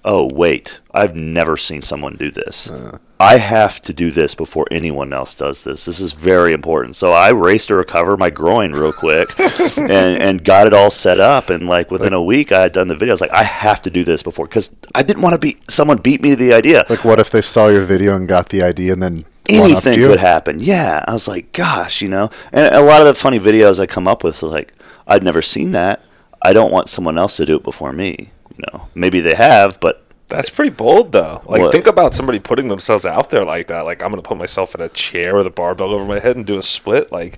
oh wait, I've never seen someone do this. Uh. I have to do this before anyone else does this. This is very important. So I raced to recover my groin real quick and, and got it all set up. And like within a week, I had done the video. I was like, I have to do this before because I didn't want to be someone beat me to the idea. Like, what if they saw your video and got the idea and then Anything could happen. Yeah, I was like, gosh, you know. And a lot of the funny videos I come up with like, I'd never seen that. I don't want someone else to do it before me. You know, maybe they have, but That's pretty bold, though. Like, What? think about somebody putting themselves out there like that. Like, I'm going to put myself in a chair with a barbell over my head and do a split. Like,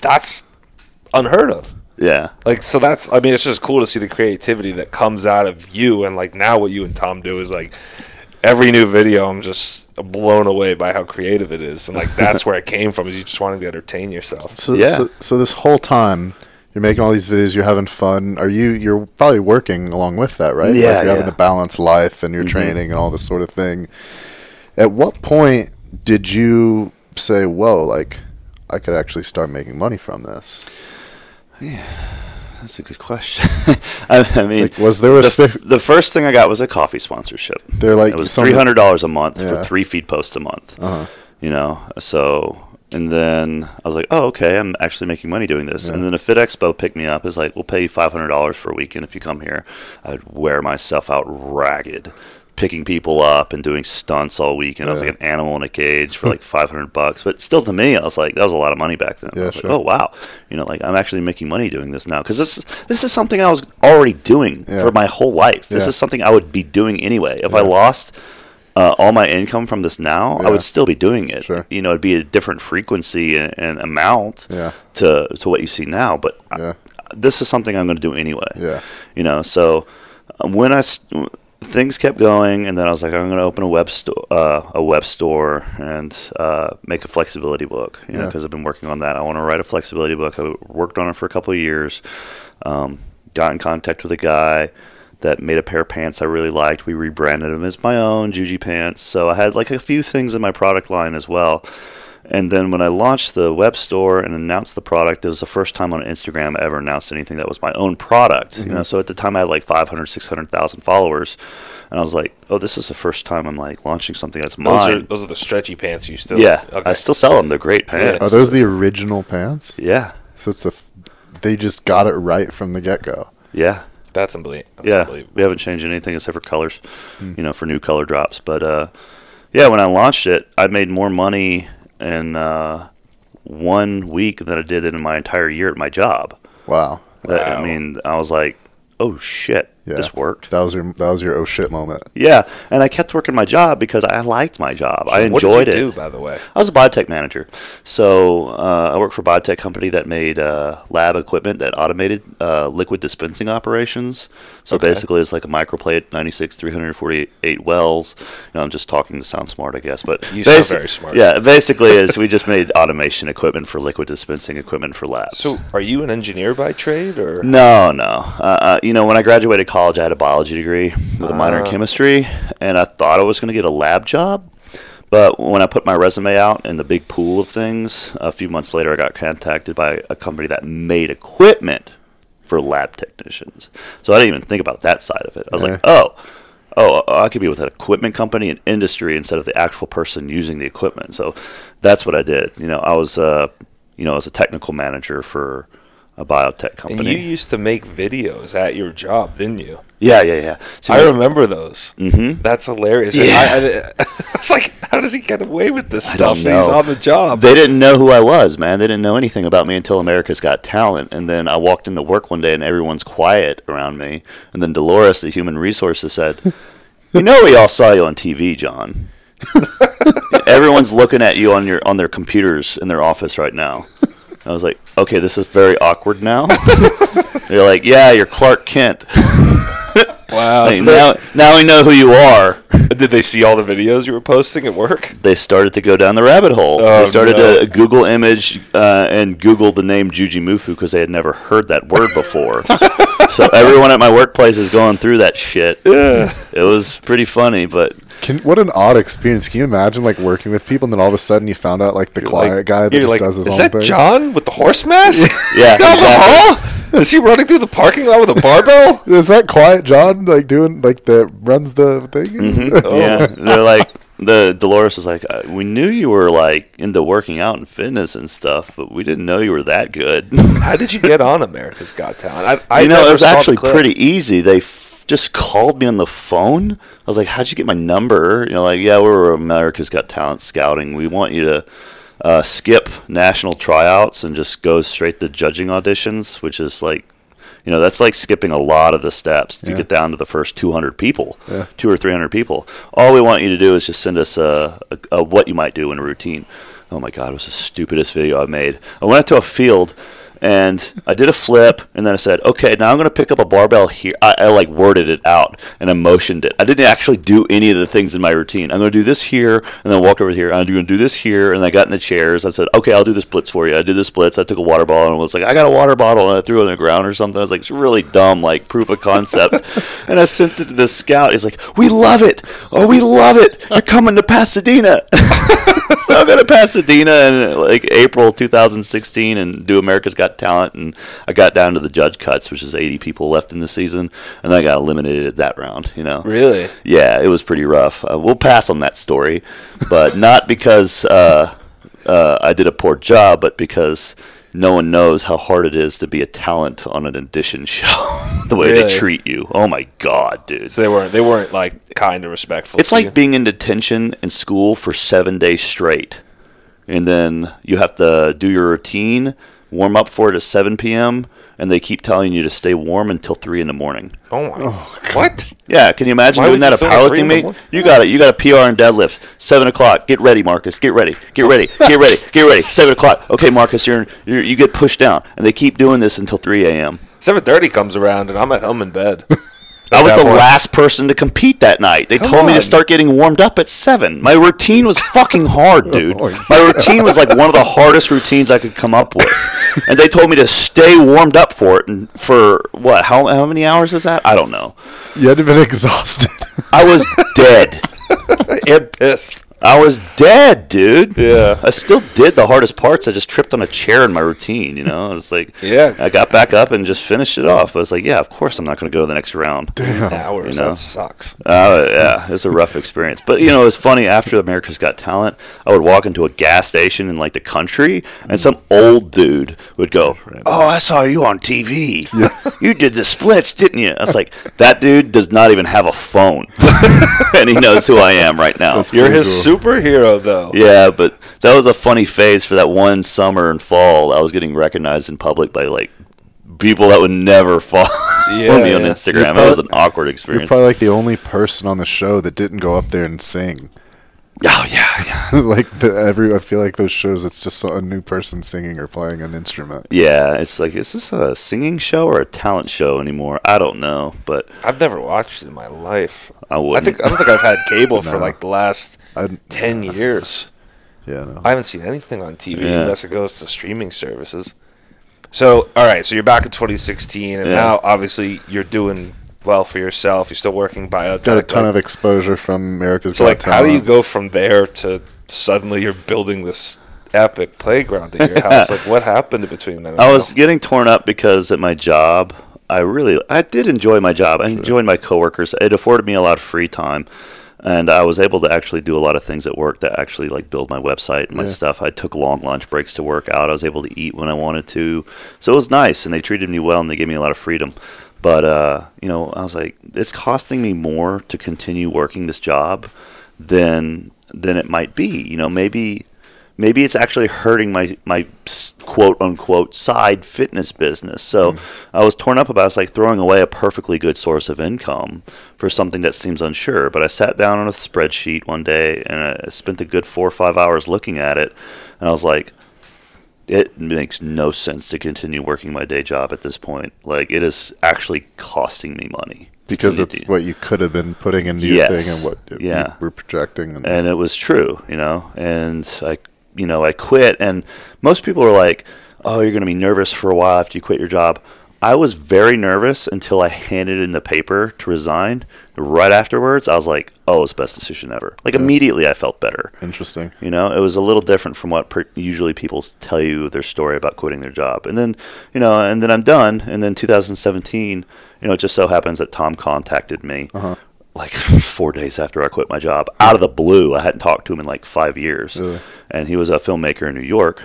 that's unheard of. yeah, Like, so that's, I mean, it's just cool to see the creativity that comes out of you. And, like, now what you and Tom do is, like, every new video, I'm just blown away by how creative it is. And, like, that's where it came from, is you just wanted to entertain yourself. So, Yeah. so, so this whole time you're making all these videos, you're having fun. Are you? You're probably working along with that, right? Yeah, like you're having yeah. to balance life and your Mhm. training and all this sort of thing. At what point did you say, "Whoa, like I could actually start making money from this"? Yeah, that's a good question. I, I mean, Like, was there a the, the first thing I got was a coffee sponsorship. They're like it was three hundred dollars a month Yeah. for three feed posts a month. Uh-huh. You know, so and then I was like, oh, okay, I'm actually making money doing this. Yeah. And then a Fit Expo picked me up. Is like, we'll pay you five hundred dollars for a weekend if you come here. I'd wear myself out ragged, picking people up and doing stunts all weekend. I was like an animal in a cage for like five hundred bucks. But still, to me, I was like, that was a lot of money back then. Yeah, I was sure. like, oh wow, you know, like I'm actually making money doing this now because this this is something I was already doing Yeah. for my whole life. This is something I would be doing anyway. If I lost uh, all my income from this now, Yeah. I would still be doing it. Sure. You know, it'd be a different frequency and, and amount Yeah. to to what you see now. But I- this is something I'm going to do anyway. Yeah. You know, so um, when I things kept going, and then I was like, I'm going to open a web store, uh, a web store, and uh, make a flexibility book. You know, because I've been working on that. I want to write a flexibility book. I worked on it for a couple of years. Um, got in contact with a guy that made a pair of pants I really liked. We rebranded them as my own Juji pants. So I had like a few things in my product line as well. And then when I launched the web store and announced the product, it was the first time on Instagram I ever announced anything that was my own product. You know, mm-hmm. so at the time I had like 500, 600,000 followers. And I was like, oh, this is the first time I'm like launching something that's Those mine. are, those are the stretchy pants you still. yeah, Okay. I still sell them. They're great pants. Are those the original pants? Yeah, So it's the f- they just got it right from the get go. yeah. That's unbelievable. That's yeah, unbelievable. we haven't changed anything except for colors, you know, for new color drops. But uh, yeah, when I launched it, I made more money in uh, one week than I did in my entire year at my job. Wow. That- I mean, I was like, oh shit, Yeah. this worked. That was your that was your oh shit moment. Yeah, and I kept working my job because I liked my job. I what enjoyed did you it. do, by the way? I was a biotech manager. So uh, I worked for a biotech company that made uh, lab equipment that automated uh, liquid dispensing operations. So Okay. basically, it's like a microplate, 96, 348 wells. You know, I'm just talking to sound smart, I guess. But You sound basi- very smart. Yeah, basically, is we just made automation equipment for liquid dispensing equipment for labs. So, are you an engineer by trade, or No, no. Uh, uh, you know, when I graduated college, I had a biology degree with a minor in Ah. chemistry, and I thought I was going to get a lab job. But when I put my resume out in the big pool of things, a few months later, I got contacted by a company that made equipment for lab technicians. So I didn't even think about that side of it. I was like, oh, oh, I could be with an equipment company and industry instead of the actual person using the equipment. So that's what I did. You know, I was, uh, you know, as a technical manager for a biotech And company. you used to make videos at your job, didn't you? yeah, yeah, yeah. So I remember those. Mhm. That's hilarious. Yeah. I, I, I was like, how does he get away with this stuff? He's on the job. They didn't know who I was, man. They didn't know anything about me until America's Got Talent. And then I walked into work one day and everyone's quiet around me. And then Dolores, the human resources, said, "You know, we all saw you on TV, John. Everyone's looking at you on your on their computers in their office right now." I was like, "Okay, this is very awkward now." you're like, "Yeah, you're Clark Kent. wow. Like, so now, now we know who you are." did they see all the videos you were posting at work? they started to go down the rabbit hole. Oh, they started no. to Google image uh, and Google the name Jujimufu because they had never heard that word before. so everyone at my workplace is going through that shit. It was pretty funny, but Can, what an odd experience. Can you imagine like working with people and then all of a sudden you found out like the quiet Like- guy that just like, does his is own that thing? John with the horse mask? yeah, Down the hall? Is he running through the parking lot with a barbell? Is that quiet John like doing like the runs the thing? Oh. Yeah, they're like the Dolores was like, uh, we knew you were like into working out and fitness and stuff, but we didn't know you were that good. How did you get on America's Got Talent? I, I you know, it was actually pretty easy. They f- just called me on the phone. I was like, "How'd you get my number?" You know, like, "Yeah, we were America's Got Talent scouting. We want you to uh, skip national tryouts and just go straight to judging auditions, which is like." You know, that's like skipping a lot of the steps to Yeah. get down to the first 200 people, Yeah. two or 300 people. All we want you to do is just send us a, a, a what you might do in a routine. Oh my God, it was the stupidest video I made. I went out to a field and I did a flip, and then I said, "Okay, now I'm going to pick up a barbell here." I, I like worded it out and I motioned it. I didn't actually do any of the things in my routine. I'm going to do this here, and then walk over here. I'm going to do this here, and I got in the chairs. I said, "Okay, I'll do the splits for you." I did the splits. I took a water bottle and was like, "I got a water bottle," and I threw it on the ground or something. I was like, "It's really dumb, like proof of concept." and I sent it to the scout. He's like, "We love it! Oh, we love it! You're coming to Pasadena." so I'm going to Pasadena in like April 2016 and do America's Got Talent, and I got down to the judge cuts, which is 80 people left in the season, and then I got eliminated at that round. You know, Really? yeah, it was pretty rough. Uh, we'll pass on that story, but not because uh, uh, I did a poor job, but because no one knows how hard it is to be a talent on an audition show. the way Really? they treat you. Oh my god, dude. So they weren't they weren't like kind of respectful. It's like you? being in detention in school for seven days straight. And then you have to do your routine, warm up for it at 7 p.m., and they keep telling you to stay warm until 3 in the morning. Oh my! Oh, what? Yeah, can you imagine Why doing that a film at 3 powerlifting meet? You got it. You got a PR and deadlift. 7 o'clock. Get ready, Marcus. Get ready. Get ready. Get ready. Get ready. 7 o'clock. Okay, Marcus, you're, you're, you get pushed down. And they keep doing this until 3 a.m. Seven thirty comes around and I'm at home in bed. I was the point. last person to compete that night. They Come told me to start getting warmed up at seven. My routine was fucking hard, oh, dude. Oh. My routine was like one of the hardest routines I could come up with. And they told me to stay warmed up for it. And for what? How, how many hours is that? I don't know. You had to been exhausted. I was dead. and pissed. I was dead, dude. Yeah. I still did the hardest parts. I just tripped on a chair in my routine, you know? It's like, Yeah. I got back up and just finished it off. I was like, yeah, of course I'm not going to go to the next round. Damn. Hours. You know? That sucks. Uh, yeah, it was a rough experience. But you know, it was funny. After America's Got Talent, I would walk into a gas station in like the country, and some old dude would go, "Oh, I saw you on TV. You did the splits, didn't you?" I was like, "That dude does not even have a phone, and he knows who I am right now." That's You're his cool. Superhero, though. Yeah, but that was a funny phase for that one summer and fall. I was getting recognized in public by like people that would never follow Yeah, me on yeah. Instagram. You're it was an prob- awkward You're experience. probably like the only person on the show that didn't go up there and sing. oh yeah, yeah. like the, every, I feel like those shows, it's just a new person singing or playing an instrument. Yeah, it's like, is this a singing show or a talent show anymore? I don't know, but I've never watched it in my life. I I wouldn't. think I don't think I've had cable for like the last I, ten years. yeah, no. I haven't seen anything on TV Yeah. unless it goes to streaming services. So, all right, so you're back in 2016, and Yeah. now obviously you're doing well for yourself. You're still working biotech. Got a ton of exposure from America's So Got like, how do you go from there to suddenly you're building this epic playground at your house? like, what happened between then? and I now? was getting torn up because at my job, I really, I did enjoy my job. I enjoyed my coworkers. It afforded me a lot of free time, and I was able to actually do a lot of things at work that actually like build my website and my Yeah. stuff. I took long lunch breaks to work out. I was able to eat when I wanted to, so it was nice, and they treated me well, and they gave me a lot of freedom. But uh, you know, I was like, it's costing me more to continue working this job than than it might be. You know, maybe maybe it's actually hurting my my quote unquote side fitness business. So hmm. I was torn up about it. it's like throwing away a perfectly good source of income for something that seems unsure. But I sat down on a spreadsheet one day and I spent a good four or five hours looking at it, and I was like. It makes no sense to continue working my day job at this point. Like it is actually costing me money because it's what you could have been putting into Yes. your thing and what you Yeah. were projecting. And, and it was true, you know. And I, you know, I quit, and most people are like, "Oh, you're going to be nervous for a while after you quit your job." I was very nervous until I handed in the paper to resign. Right afterwards, I was like, "Oh, it's the best decision ever!" Like immediately, I felt better. interesting. You know, it was a little different from what per- usually people tell you their story about quitting their job. And then, you know, and then I'm done. And then 2017, you know, it just so happens that Tom contacted me uh-huh. Like four days after I quit my job out of the blue. I hadn't talked to him in like five years. Really? And he was a filmmaker in New York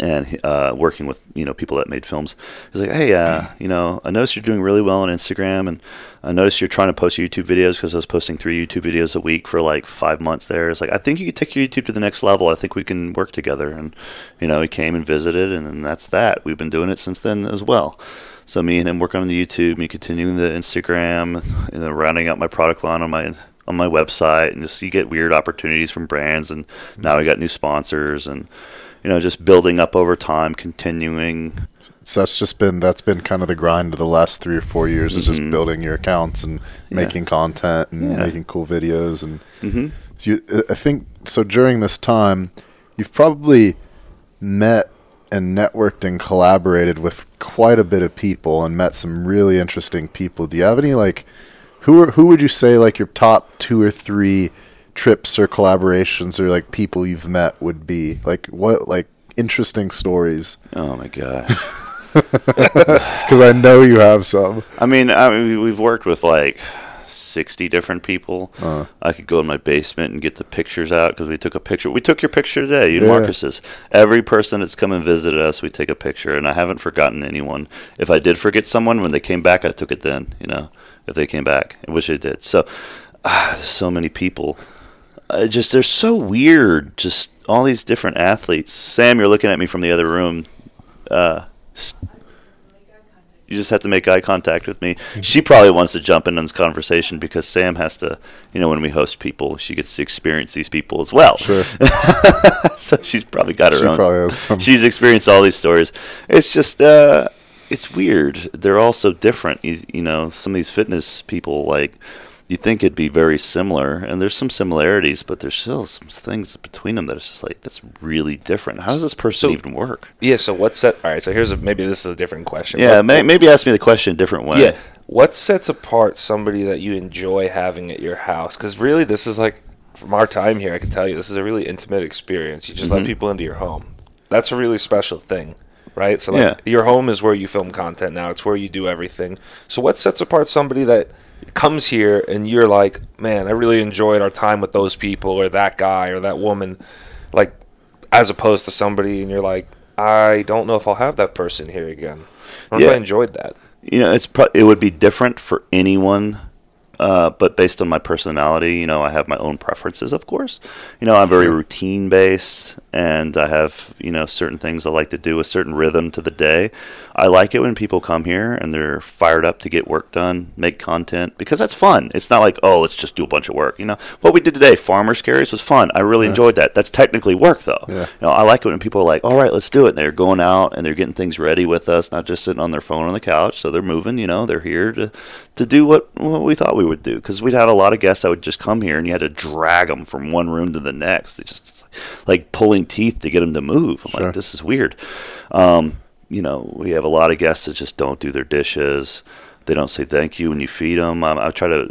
and uh, working with you know people that made films. He's like, hey, uh, you know, I noticed you're doing really well on Instagram, and I noticed you're trying to post YouTube videos because I was posting three YouTube videos a week for like five months there. It's like I think you could take your YouTube to the next level. I think we can work together. And you know, he came and visited, and then that's that. We've been doing it since then as well. So me and him working on the YouTube, me continuing the Instagram, and then rounding out my product line on my on my website, and just you get weird opportunities from brands, and now we got new sponsors, and you know, just building up over time, continuing. So that's just been that's been kind of the grind of the last three or four years is just Mhm. building your accounts and Yeah. making content and Yeah. making cool videos and hmm you. I think so. During this time, you've probably met and networked and collaborated with quite a bit of people and met some really interesting people. Do you have any like who are, who would you say like your top two or three trips or collaborations or like people you've met would be like what like interesting stories Oh my gosh. because I know you have some. I mean, I mean, we- we've worked with like sixty different people. Uh. I could go in my basement and get the pictures out because we took a picture. We took your picture today, you and Yeah. Marcus's. Every person that's come and visited us, we take a picture, and I haven't forgotten anyone. If I did forget someone when they came back, I took it then. You know, if they came back, which they did. So, ah, so many people. Just they're so weird. Just all these different athletes. Sam, you're looking at me from the other room. Uh, you just have to make eye contact with me. She probably wants to jump in on this conversation because Sam has to, you know, when we host people, she gets to experience these people as well. Sure. so she's probably got her She own. probably has some. She's experienced all these stories. It's just, uh, it's weird. They're all so different. You, you know, some of these fitness people, like, you think it'd be very similar, and there's some similarities, but there's still some things between them that it's just like that's really different. How does this person So- even work? Yeah. So what set? All right. So here's a maybe this is a different question. Yeah, What- may, maybe ask me the question a different way. Yeah. What sets apart somebody that you enjoy having at your house? Because really, this is like from our time here. I can tell you, this is a really intimate experience. You just let Mhm. people into your home. That's a really special thing, right? So like, Yeah. your home is where you film content now. It's where you do everything. So what sets apart somebody that comes here and you're like, man, I really enjoyed our time with those people or that guy or that woman, like as opposed to somebody and you're like, I don't know if I'll have that person here again. I don't know if Yeah. I enjoyed that. you know, it's pro- it would be different for anyone. Uh, but based on my personality, you know, I have my own preferences, of course. You know, I'm very routine based, and I have, you know, certain things I like to do, a certain rhythm to the day. I like it when people come here and they're fired up to get work done, make content, because that's fun. It's not like, oh, let's just do a bunch of work. You know, what we did today, Farmers Carries, was fun. I really enjoyed that. That's technically work, though. Yeah. You know, I like it when people are like, all right, let's do it. And they're going out and they're getting things ready with us, not just sitting on their phone on the couch. So they're moving, you know, they're here to, to do what, what we thought we would do. Because we'd had a lot of guests that would just come here and you had to drag them from one room to the next. They just like pulling teeth to get them to move. I'm Sure. like, this is weird. Um, you know, we have a lot of guests that just don't do their dishes. They don't say thank you when you feed them. I, I try to,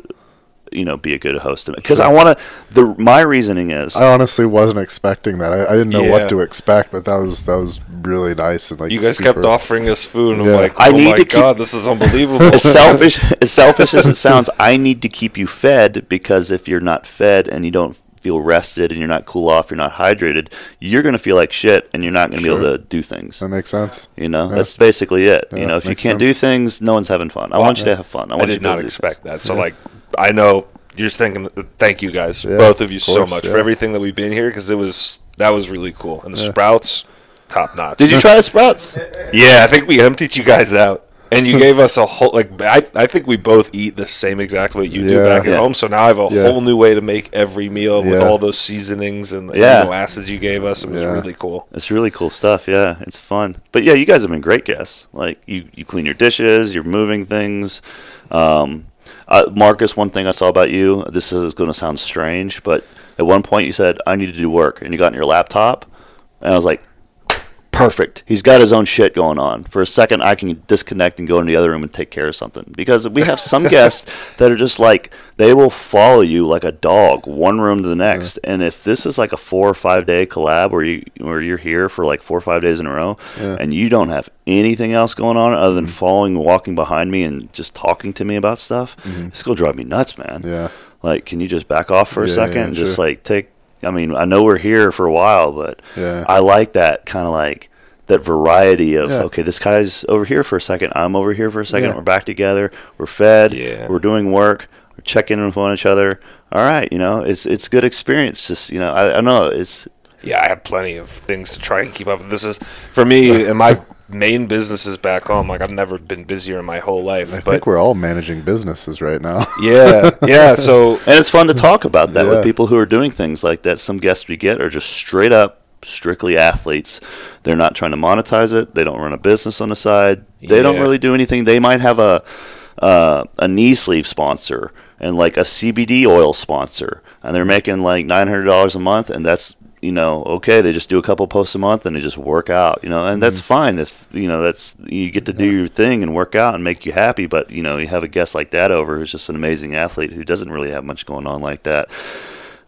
you know, be a good host because I want to. The my reasoning is I honestly wasn't expecting that. I, I didn't know Yeah. what to expect, but that was that was really nice and like You guys super- kept offering us food, and I'm Yeah. like, I oh need my to keep- god, this is unbelievable. as selfish as selfish as it sounds, I need to keep you fed because if you're not fed and you don't feel rested and you're not cool off, you're not hydrated, you're gonna feel like shit and you're not gonna be able to do things. That makes sense. You know, Yeah. that's basically it. Yeah, you know, if you can't do things, no one's having fun. I Well, want you to have fun. I I want you did to not expect things. that. So like, I know you're just thinking. Thank you guys, Yeah, both of you, of so much yeah. for everything that we've been here because it was that was really cool. And the Yeah. sprouts, top notch. Did you try the sprouts? Yeah, I think we emptied you guys out. And you gave us a whole like I, I think we both eat the same exact what you do back at Yeah. home. So now I have a Yeah. whole new way to make every meal with Yeah. all those seasonings and the Yeah. amino acids you gave us. It was Yeah. really cool. It's really cool stuff. Yeah, it's fun. But yeah, you guys have been great guests. Like you, you clean your dishes, you're moving things. Um, uh, Marcus, one thing I saw about you. This is going to sound strange, but at one point you said I need to do work, and you got on your laptop, and I was like, perfect. He's got his own shit going on. For a second, I can disconnect and go into the other room and take care of something. Because we have some guests that are just like they will follow you like a dog, one room to the next. And if this is like a four or five day collab where you where you're here for like four or five days in a row, Yeah. and you don't have anything else going on other than mm-hmm. following, walking behind me, and just talking to me about stuff, mm-hmm. it's gonna drive me nuts, man. Yeah. Like, can you just back off for a Yeah, second yeah, and just sure. like take? I mean, I know we're here for a while, but Yeah. I like that kind of like that variety of Yeah. okay, this guy's over here for a second, I'm over here for a second, Yeah. we're back together, we're fed, Yeah. we're doing work, we're checking in with one each other. All right, you know, it's it's good experience. Just you know, I, I know it's Yeah, I have plenty of things to try and keep up. with. This is for me and my main businesses back home. Like I've never been busier in my whole life. I but think we're all managing businesses right now. yeah, yeah. So and it's fun to talk about that Yeah. with people who are doing things like that. Some guests we get are just straight up strictly athletes. They're not trying to monetize it. They don't run a business on the side. They don't really do anything. They might have a uh, a knee sleeve sponsor and like a CBD oil sponsor, and they're making like nine hundred dollars a month, and that's you know okay. They just do a couple posts a month and they just work out, you know, and that's mm-hmm. fine if you know that's you get to do your thing and work out and make you happy. But you know, you have a guest like that over who's just an amazing athlete who doesn't really have much going on like that.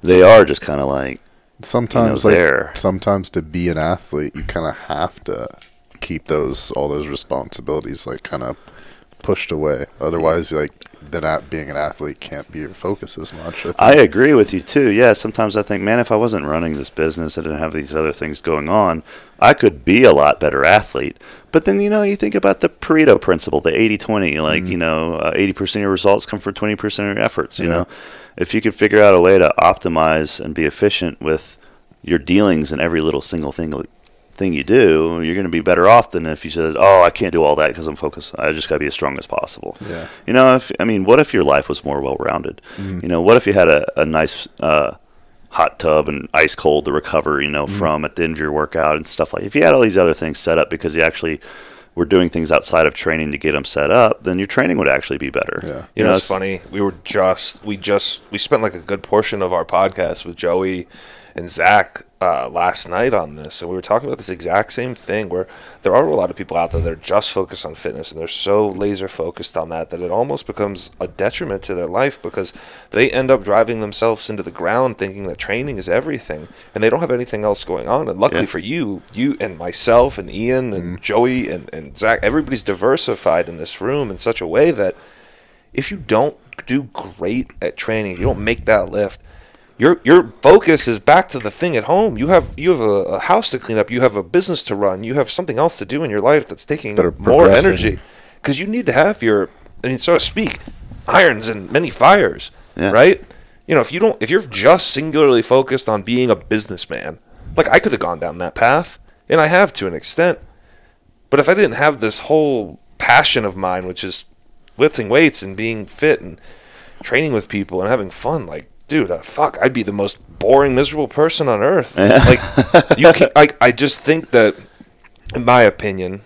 They are just kind of like Sometimes You know, like there. sometimes to be an athlete, you kind of have to keep those all those responsibilities like kind of pushed away. Otherwise, like then not being an athlete can't be your focus as much. I. I agree with you too. Yeah, sometimes I think, man, if I wasn't running this business and didn't have these other things going on, I could be a lot better athlete. But then, you know, you think about the Pareto principle, the 80 20, like, you know, uh, 80% of your results come from 20% of your efforts. You Yeah. know, if you could figure out a way to optimize and be efficient with your dealings in every little single thing thing you do, you're going to be better off than if you said, "Oh, I can't do all that because I'm focused. I just got to be as strong as possible." Yeah. You know, if I mean, what if your life was more well-rounded? You know, what if you had a, a nice uh, hot tub and ice cold to recover, you know, from at the end of your workout and stuff like. If you had all these other things set up because you actually were doing things outside of training to get them set up, then your training would actually be better. Yeah. You know, it's it's- funny. We were just we just we spent like a good portion of our podcast with Joey and Zach uh, last night on this, and we were talking about this exact same thing. Where there are a lot of people out there that are just focused on fitness, and they're so laser focused on that that it almost becomes a detriment to their life because they end up driving themselves into the ground, thinking that training is everything, and they don't have anything else going on. And luckily Yeah. for you, you and myself and Ian and Joey and, and Zach, everybody's diversified in this room in such a way that if you don't do great at training, if you don't make that lift, your your focus is back to the thing at home. You have you have a, a house to clean up. You have a business to run. You have something else to do in your life that's taking more energy because you need to have your I mean so to speak irons and many fires, Yeah. right? You know, if you don't if you're just singularly focused on being a businessman, like I could have gone down that path, and I have to an extent. But if I didn't have this whole passion of mine, which is lifting weights and being fit and training with people and having fun, like, dude, uh, fuck, I'd be the most boring, miserable person on earth. like, you can, like, I just think that, in my opinion,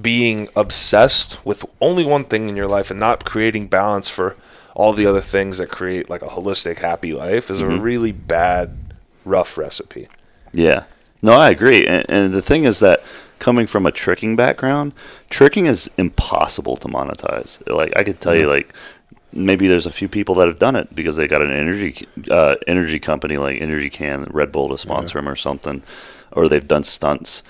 being obsessed with only one thing in your life and not creating balance for all the other things that create like a holistic, happy life is a really bad, rough recipe. Yeah. No, I agree. And, and the thing is that coming from a tricking background, tricking is impossible to monetize. Like I could tell you, like maybe there's a few people that have done it because they got an energy uh, energy company like Energy Can, Red Bull to sponsor them or something, or they've done stunts.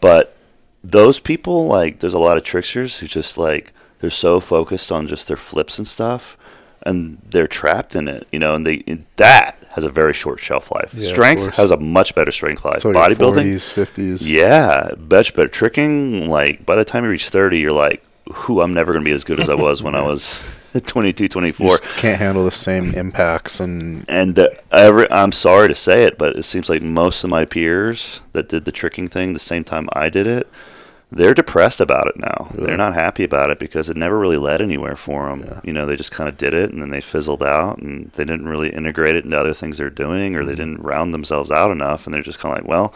But those people, like, there's a lot of tricksters who just like they're so focused on just their flips and stuff, and they're trapped in it, you know. And they that has a very short shelf life. Yeah, Strength has a much better strength life. So Bodybuilding, forties, fifties. yeah, much better. Tricking, like by the time you reach 30, you're like, who I'm never going to be as good as I was when I was 22, You 24. just can't handle the same impacts and And the, every, I'm sorry to say it, but it seems like most of my peers that did the tricking thing the same time I did it, they're depressed about it now. Really? They're not happy about it because it never really led anywhere for them. Yeah. You know, they just kind of did it and then they fizzled out and they didn't really integrate it into other things they're doing or they Mm-hmm. didn't round themselves out enough and they're just kind of like, well,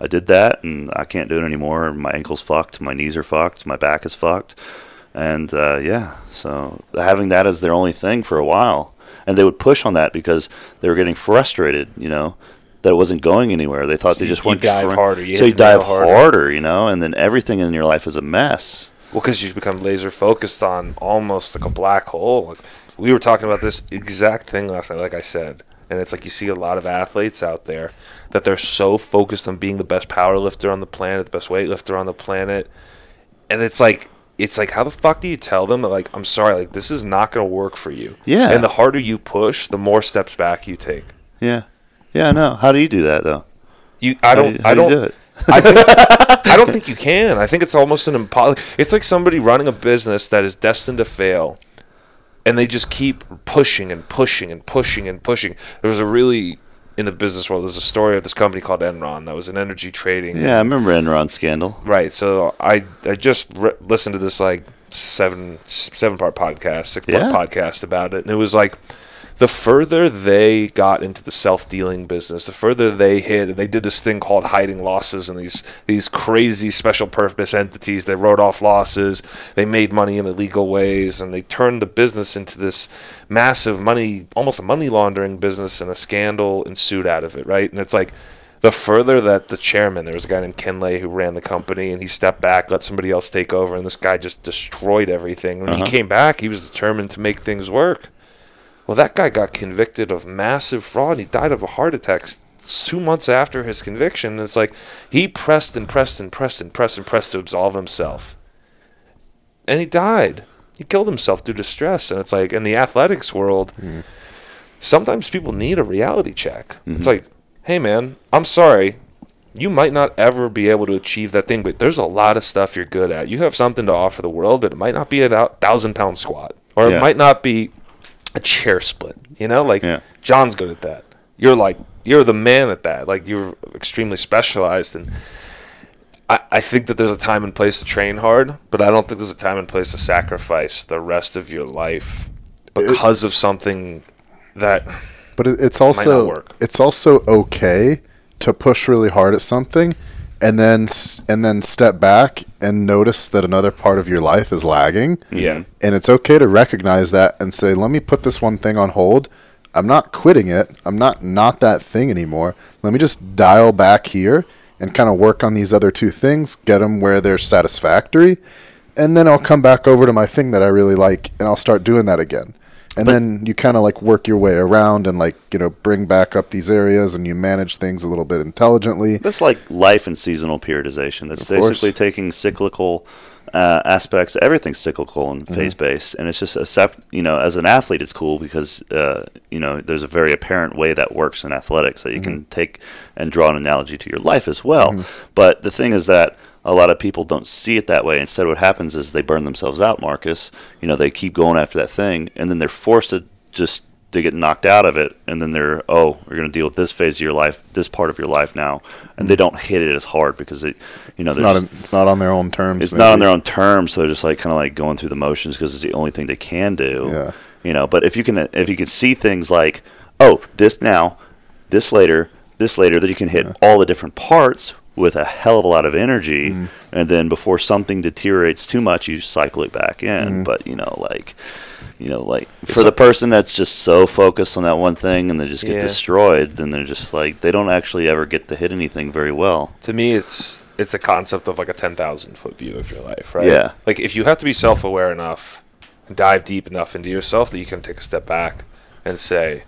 I did that and I can't do it anymore. My ankle's fucked, my knees are fucked, my back is fucked. And uh, yeah, so having that as their only thing for a while, and they would push on that because they were getting frustrated, you know, that it wasn't going anywhere. They thought So they you- just you weren't dive trying- harder, you so you dive harder. harder. you know, and then everything in your life is a mess. Well, because you've become laser focused on almost like a black hole. Like, we were talking about this exact thing last night, like I said. And it's like you see a lot of athletes out there that they're so focused on being the best power lifter on the planet, the best weightlifter on the planet. And it's like, it's like, how the fuck do you tell them that, like, I'm sorry, like, this is not going to work for you? Yeah. And the harder you push, the more steps back you take. Yeah, yeah, I know. How do you do that though? You, I How do don't, you- I don't, do it? I think I don't think you can. I think it's almost an impossible. It's like somebody running a business that is destined to fail, and they just keep pushing and pushing and pushing and pushing. There was a really in the business world. There's a story of this company called Enron that was an energy trading. Yeah, I remember Enron scandal. Right. So I I just re- listened to this like seven seven part podcast, six Yeah. part podcast about it, and it was like the further they got into the self dealing business, the further they hit, and they did this thing called hiding losses and these these crazy special purpose entities. They wrote off losses, they made money in illegal ways, and they turned the business into this massive money, almost a money laundering business, and a scandal ensued out of it. Right, and it's like the further that the chairman, there was a guy named Ken Lay who ran the company, and he stepped back, let somebody else take over, and this guy just destroyed everything. When Uh-huh. he came back, he was determined to make things work. Well, that guy got convicted of massive fraud. He died of a heart attack two months after his conviction. And it's like he pressed and pressed and pressed and pressed and pressed to absolve himself. And he died. He killed himself due to stress. And it's like in the athletics world, mm-hmm. sometimes people need a reality check. It's mm-hmm. like, hey, man, I'm sorry. You might not ever be able to achieve that thing, but there's a lot of stuff you're good at. You have something to offer the world, but it might not be a thousand pound squat, or Yeah. it might not be a chair split. You know, like Yeah. John's good at that. You're like you're the man at that. Like you're extremely specialized, and I, I think that there's a time and place to train hard, but I don't think there's a time and place to sacrifice the rest of your life because of something that But it, it's not also work. it's also okay to push really hard at something and then and then step back and notice that another part of your life is lagging. Yeah. And it's okay to recognize that and say, "Let me put this one thing on hold. I'm not quitting it. I'm not not that thing anymore. Let me just dial back here and kind of work on these other two things, get them where they're satisfactory, and then I'll come back over to my thing that I really like and I'll start doing that again." And then you kind of like work your way around and like, you know, bring back up these areas and you manage things a little bit intelligently. That's like life and seasonal periodization. That's Of course. basically taking cyclical uh, aspects. Everything's cyclical and phase based, and it's just a sep- you know, as an athlete, it's cool because uh, you know there's a very apparent way that works in athletics that you can take and draw an analogy to your life as well. But the thing is that a lot of people don't see it that way. Instead, what happens is they burn themselves out, Marcus. You know, they keep going after that thing, and then they're forced to just to get knocked out of it, and then they're oh, we're going to deal with this phase of your life, this part of your life now, and they don't hit it as hard because it, you know, It's not just- it's not on their own terms. it's not on their own terms, so they're just like kind of like going through the motions because it's the only thing they can do. Yeah. You know, but if you can if you can see things like, oh, this now, this later, this later, that you can hit all the different parts with a hell of a lot of energy, mm. and then before something deteriorates too much, you cycle it back in. Mm. But you know, like You know, like for the person that's just so focused on that one thing and they just get Yeah. destroyed, then they're just like they don't actually ever get to hit anything very well. To me, it's it's a concept of like a ten thousand foot view of your life, right? Yeah. Like if you have to be self aware enough, and dive deep enough into yourself that you can take a step back and say,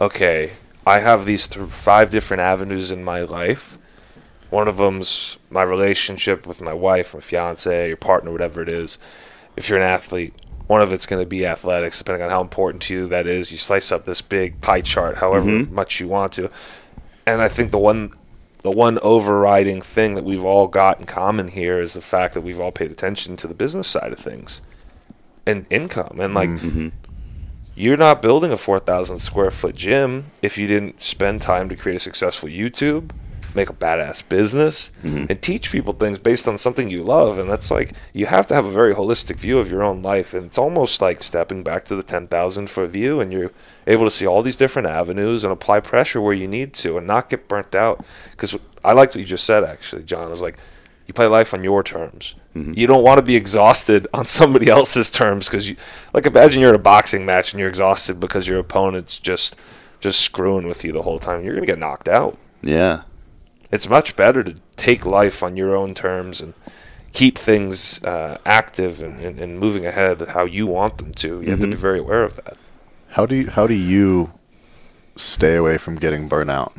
okay, I have these th- five different avenues in my life. One of them's my relationship with my wife, my fiance, your partner, whatever it is. If you're an athlete, one of it's going to be athletics, depending on how important to you that is. You slice up this big pie chart, however Mhm. much you want to. And I think the one, the one overriding thing that we've all got in common here is the fact that we've all paid attention to the business side of things and income. And like, Mm-hmm you're not building a 4,000 square foot gym if you didn't spend time to create a successful YouTube, make a badass business, mm-hmm. and teach people things based on something you love. And that's like, you have to have a very holistic view of your own life. And it's almost like stepping back to the 10,000 foot view, and you're able to see all these different avenues and apply pressure where you need to and not get burnt out. Because I liked what you just said, actually, John. I was like, you play life on your terms. Mm-hmm. You don't want to be exhausted on somebody else's terms because you, like, imagine you're in a boxing match and you're exhausted because your opponent's just, just screwing with you the whole time. You're gonna get knocked out. Yeah. It's much better to take life on your own terms and keep things uh, active and, and, and moving ahead how you want them to. You have to be Mhm. very aware of that. How do you how do you stay away from getting burnt out?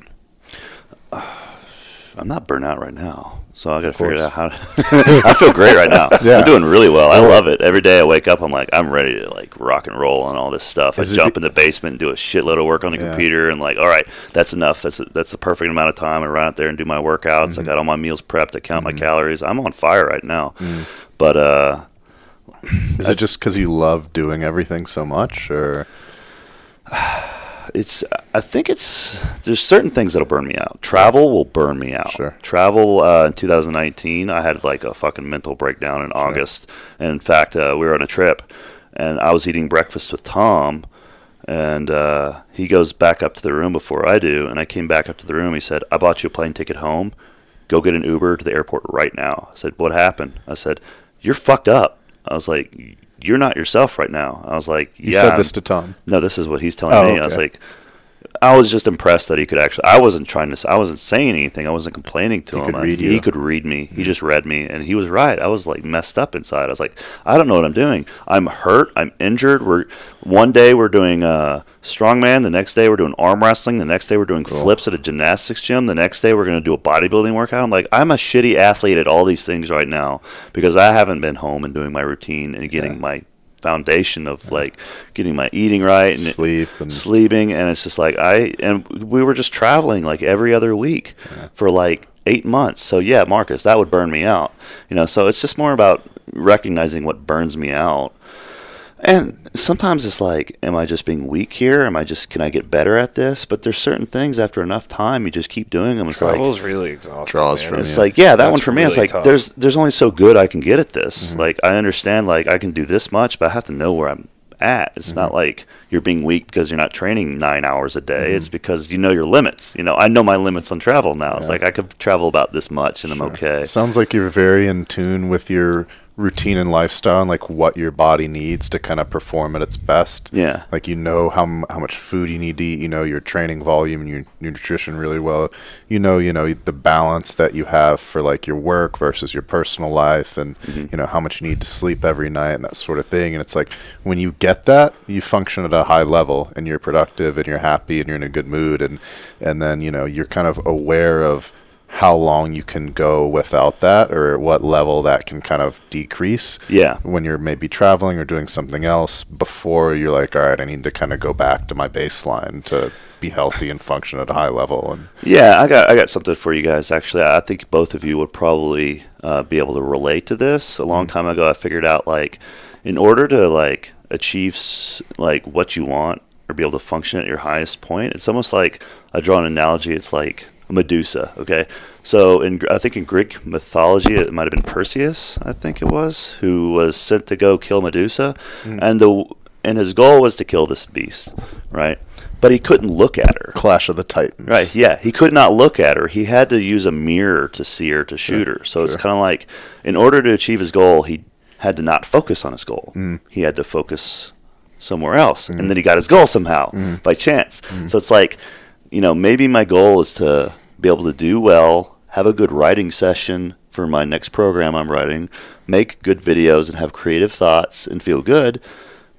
I'm not burnt out right now, so I got to figure out how. To I feel great right now. Yeah. I'm doing really well. I love it. Every day I wake up, I'm like, I'm ready to like rock and roll and all this stuff. Is I jump be- in the basement and do a shitload of work on the Yeah. computer, and like, all right, that's enough. That's a, that's the perfect amount of time. I run out there and do my workouts. Mm-hmm. I got all my meals prepped. I count my calories. I'm on fire right now. But uh, Is it just because you love doing everything so much, or it's I think it's there's certain things that'll burn me out. Travel will burn me out. Sure. Travel uh, in 2019, I had like a fucking mental breakdown in August. And in fact, uh, we were on a trip, and I was eating breakfast with Tom, and uh, he goes back up to the room before I do, and I came back up to the room. He said, "I bought you a plane ticket home. Go get an Uber to the airport right now." I said, "What happened?" I said, "You're fucked up." I was like. You're not yourself right now. I was like, yeah, you said I'm- this to Tom? no, this is what he's telling Oh, me. I was okay. like, I was just impressed that he could actually. I wasn't trying to. I wasn't saying anything. I wasn't complaining to He him. could I- he could read me. He just read me, and he was right. I was like messed up inside. I was like, I don't know what I'm doing. I'm hurt. I'm injured. We're one day we're doing uh, strongman. The next day we're doing arm wrestling. The next day we're doing flips at a gymnastics gym. The next day we're going to do a bodybuilding workout. I'm like, I'm a shitty athlete at all these things right now because I haven't been home and doing my routine and getting Yeah. my foundation of like getting my eating right and Sleep and sleeping and it's just like I and we were just traveling like every other week for like 8 months. So yeah, Marcus, that would burn me out. You know, so it's just more about recognizing what burns me out. And sometimes it's like am I just being weak here? Am I just can I get better at this? But there's certain things after enough time you just keep doing them. It's like Travel is really exhausting. Draws man. from it's Yeah. like yeah, that That's one for me. it's like tough. there's there's only so good I can get at this. Mm-hmm. Like I understand like I can do this much, but I have to know where I'm at. It's not mm-hmm. like you're being weak because you're not training nine hours a day. It's mm-hmm. because you know your limits. You know, I know my limits on travel now. It's like I could travel about this much and I'm okay. Sounds like you're very in tune with your routine and lifestyle and like what your body needs to kind of perform at its best. Yeah. Like you know how m- how much food you need to eat. You know your training volume and your, your nutrition really well. You know you know the balance that you have for like your work versus your personal life, and mm-hmm. you know how much you need to sleep every night and that sort of thing. And it's like when you get that, you function at a high level and you're productive and you're happy and you're in a good mood, and and then you know you're kind of aware of how long you can go without that or what level that can kind of decrease Yeah. when you're maybe traveling or doing something else before you're like all right i need to kind of go back to my baseline to be healthy and function at a high level and Yeah, I got I got something for you guys. Actually, I think both of you would probably uh, be able to relate to this. A long time ago, I figured out like, in order to like achieve like what you want or be able to function at your highest point, it's almost like I draw an analogy. It's like Medusa. Okay, so in I think in Greek mythology, it might have been Perseus. I think it was who was sent to go kill Medusa, hmm. and the and his goal was to kill this beast, right? But he couldn't look at her. clash of the titans Right. Yeah. He could not look at her. He had to use a mirror to see her to shoot her. So it's kind of like, in order to achieve his goal, he had to not focus on his goal. Mm. He had to focus somewhere else, and hmm. then he got his goal somehow hmm. by chance. So it's like, you know, maybe my goal is to be able to do well, have a good writing session for my next program I'm writing, make good videos, and have creative thoughts and feel good.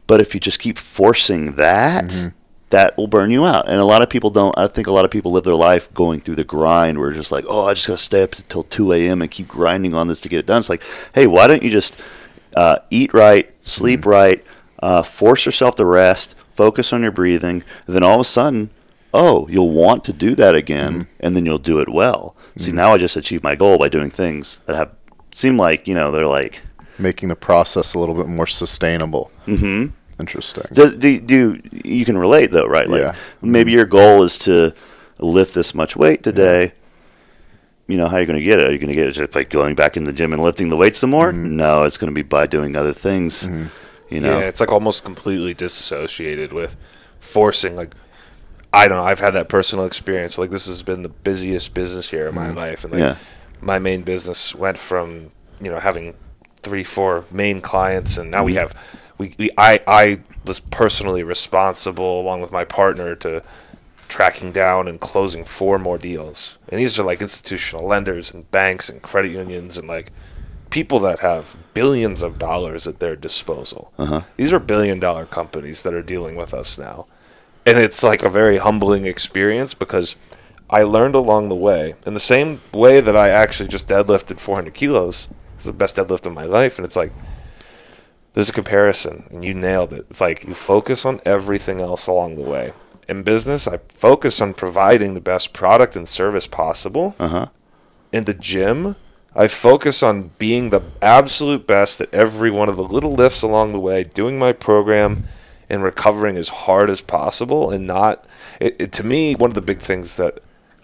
But if you just keep forcing that, that will burn you out. And a lot of people don't. I think a lot of people live their life going through the grind where just like, oh, I just got to stay up until 2 a.m. and keep grinding on this to get it done. It's like, hey, why don't you just uh, eat right, sleep right, uh, force yourself to rest, focus on your breathing, and then all of a sudden, oh, you'll want to do that again, mm-hmm. and then you'll do it well. See, mm-hmm. now I just achieved my goal by doing things that have seem like you know they're like Making the process a little bit more sustainable. hmm Interesting. Do, do, do you can relate though, right? Like Yeah. maybe mm-hmm. your goal is to lift this much weight today. You know how you're going to get it? Are you going to get it just by going back in the gym and lifting the weights some more? No, it's going to be by doing other things. You know, Yeah, it's like almost completely disassociated with forcing. Like, I don't know. I've had that personal experience. Like, this has been the busiest business year of my life, and like, Yeah. my main business went from you know having three, four main clients, and now we have we, we I I was personally responsible along with my partner to tracking down and closing four more deals. And these are like institutional lenders and banks and credit unions and like people that have billions of dollars at their disposal. Uh-huh. These are billion dollar companies that are dealing with us now. And it's like a very humbling experience because I learned along the way, in the same way that I actually just deadlifted 400 kilos, it's the best deadlift of my life. And it's like, there's a comparison, and you nailed it. It's like you focus on everything else along the way. In business, I focus on providing the best product and service possible. uh huh. In the gym, I focus on being the absolute best at every one of the little lifts along the way, doing my program and recovering as hard as possible and not it, it, to me one of the big things that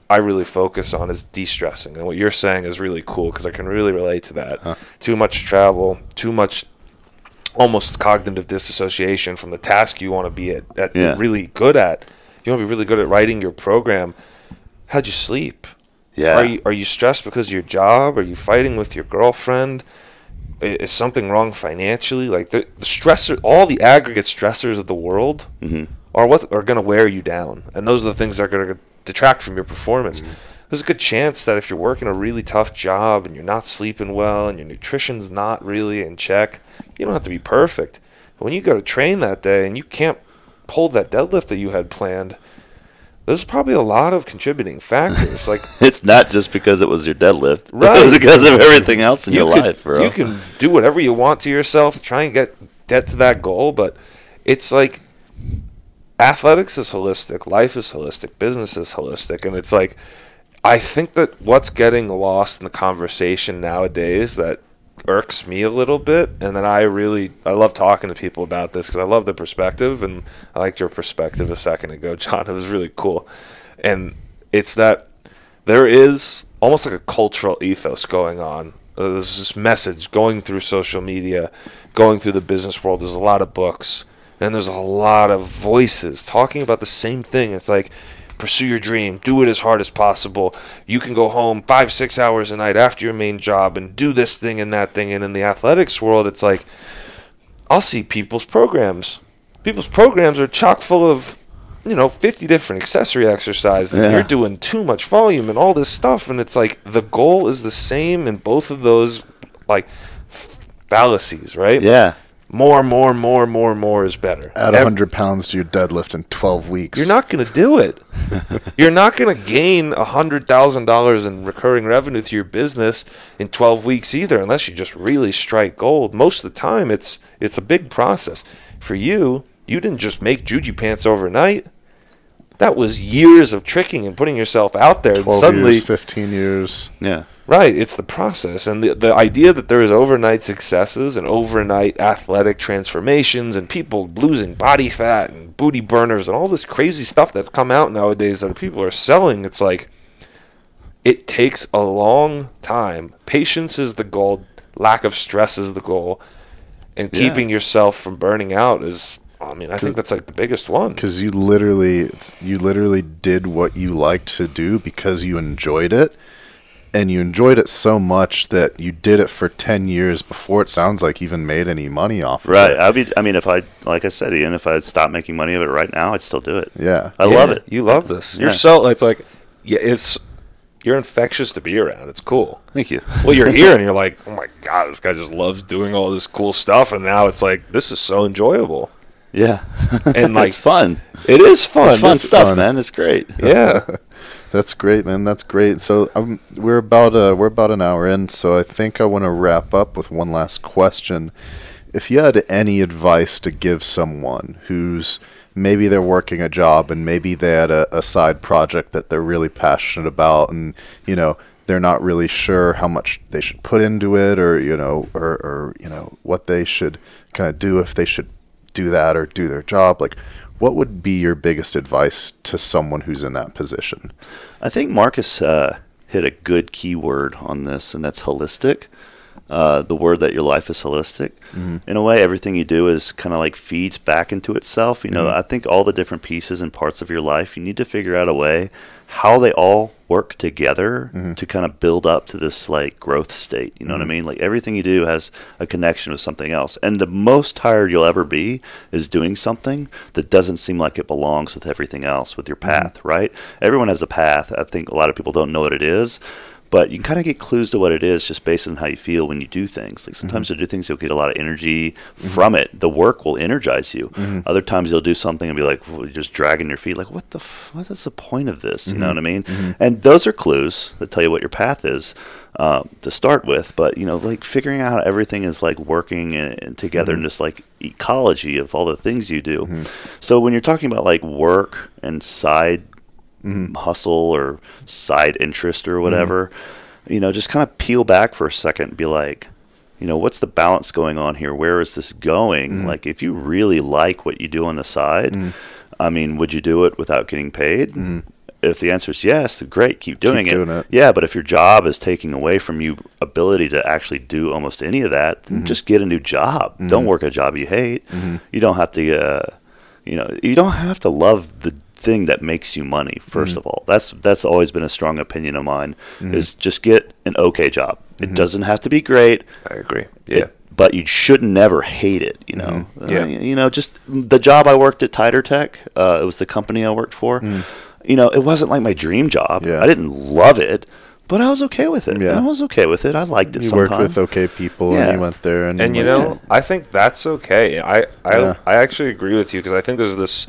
I really focus on is de-stressing. And what you're saying is really cool because I can really relate to that. Too much travel, too much almost cognitive disassociation from the task you want to be at, at Yeah. really good at. You want to be really good at writing your program. How'd you sleep? Yeah. Are you are you stressed because of your job? Are you fighting with your girlfriend? Is something wrong financially? Like the, the stressor, all the aggregate stressors of the world Mhm. are what are going to wear you down, and those are the things that are going to detract from your performance. There's a good chance that if you're working a really tough job and you're not sleeping well and your nutrition's not really in check, you don't have to be perfect. But when you go to train that day and you can't pull that deadlift that you had planned, there's probably a lot of contributing factors. like It's not just because it was your deadlift. Right. It's because of everything else in your could- life, bro. You can do whatever you want to yourself to try and get get to that goal, but it's like athletics is holistic, life is holistic, business is holistic, and it's like I think that what's getting lost in the conversation nowadays that irks me a little bit, and then I really I love talking to people about this because I love the perspective, and I liked your perspective a second ago, John. It was really cool, and it's that there is almost like a cultural ethos going on. Uh, There's this message going through social media, going through the business world. There's a lot of books, and there's a lot of voices talking about the same thing. It's like, pursue your dream, do it as hard as possible. You can go home five, six hours a night after your main job and do this thing and that thing. And in the athletics world, it's like, I'll see people's programs. People's programs are chock full of, you know, 50 different accessory exercises. Yeah. You're doing too much volume and all this stuff. And it's like the goal is the same in both of those, like, fallacies, right? yeah. More, more, more, more, more is better. Add Ev- 100 pounds to your deadlift in 12 weeks. You're not going to do it. You're not going to gain $100,000 in recurring revenue to your business in 12 weeks either unless you just really strike gold. Most of the time it's it's a big process. For you, you didn't just make juju pants overnight. That was years of tricking and putting yourself out there and suddenly years, 15 years. Yeah. Right, it's the process and the the idea that there is overnight successes and overnight athletic transformations and people losing body fat and booty burners and all this crazy stuff that's come out nowadays that people are selling. It's like it takes a long time. Patience is the goal. Lack of stress is the goal, and Yeah. keeping yourself from burning out is. I mean, I think that's like the biggest one. because you literally it's, you literally did what you liked to do because you enjoyed it and you enjoyed it so much that you did it for 10 years before it sounds like even made any money off of Right. it. I'd be. I mean, if I, like I said, Ian, if I stopped making money of it right now, I'd still do it. Yeah. I love it. You love this. You're Yeah. so it's like yeah, it's you're infectious to be around. It's cool. Thank you. Well, you're here and you're like, oh my god, this guy just loves doing all this cool stuff, and now it's like this is so enjoyable. Yeah. And, like, it's fun. It is fun. It's fun stuff, fun. man. It's great. Yeah. That's great, man. That's great. So um, we're about uh, we're about an hour in, so I think I want to wrap up with one last question. If you had any advice to give someone who's maybe they're working a job and maybe they had a, a side project that they're really passionate about, and you know they're not really sure how much they should put into it, or you know, or, or you know what they should kind of do if they should do that or do their job, like. What would be your biggest advice to someone who's in that position? I think Marcus uh, hit a good key word on this, and that's holistic. Uh, the word that your life is holistic. In a way, everything you do is kind of like feeds back into itself. You know, I think all the different pieces and parts of your life, you need to figure out a way how they all work together mm-hmm. to kind of build up to this like growth state. You know what I mm-hmm. mean? Like everything you do has a connection with something else. And the most tired you'll ever be is doing something that doesn't seem like it belongs with everything else, with your mm-hmm. path, right? Everyone has a path. I think a lot of people don't know what it is. But you can kind of get clues to what it is just based on how you feel when you do things. Like mm-hmm. sometimes you do things, you'll get a lot of energy mm-hmm. from it. The work will energize you. Mm-hmm. Other times you'll do something and be like, well, just dragging your feet. Like, what the, f- what is the point of this? You know what I mean? And those are clues that tell you what your path is uh, to start with. But, you know, like figuring out how everything is like working and, and together and just like ecology of all the things you do. So when you're talking about like work and side Mm-hmm. hustle or side interest or mm-hmm. whatever, you know, just kind of peel back for a second and be like, you know, what's the balance going on here? Where is this going? Mm-hmm. Like, if you really like what you do on the side, I mean, would you do it without getting paid? If the answer is yes, great, keep doing, doing it. Yeah, but if your job is taking away from you ability to actually do almost any of that, then just get a new job. Don't work a job you hate. You don't have to, uh, you know, you don't have to love the thing that makes you money. 1st mm-hmm. of all, that's that's always been a strong opinion of mine. Mm-hmm. Is just get an okay job. It mm-hmm. doesn't have to be great. I agree. It- Yeah. but you should never hate it. You know. Uh, yeah. Uh, you know, just the job I worked at Titer Tech. Uh, it was the company I worked for. Mm. You know, it wasn't like my dream job. Yeah. I didn't love it, but I was okay with it. Yeah. I was okay with it. I liked it. You sometimes. worked with okay people Yeah. and you went there and, and you like, know i think that's okay i i, Yeah. I actually agree with you because i think there's this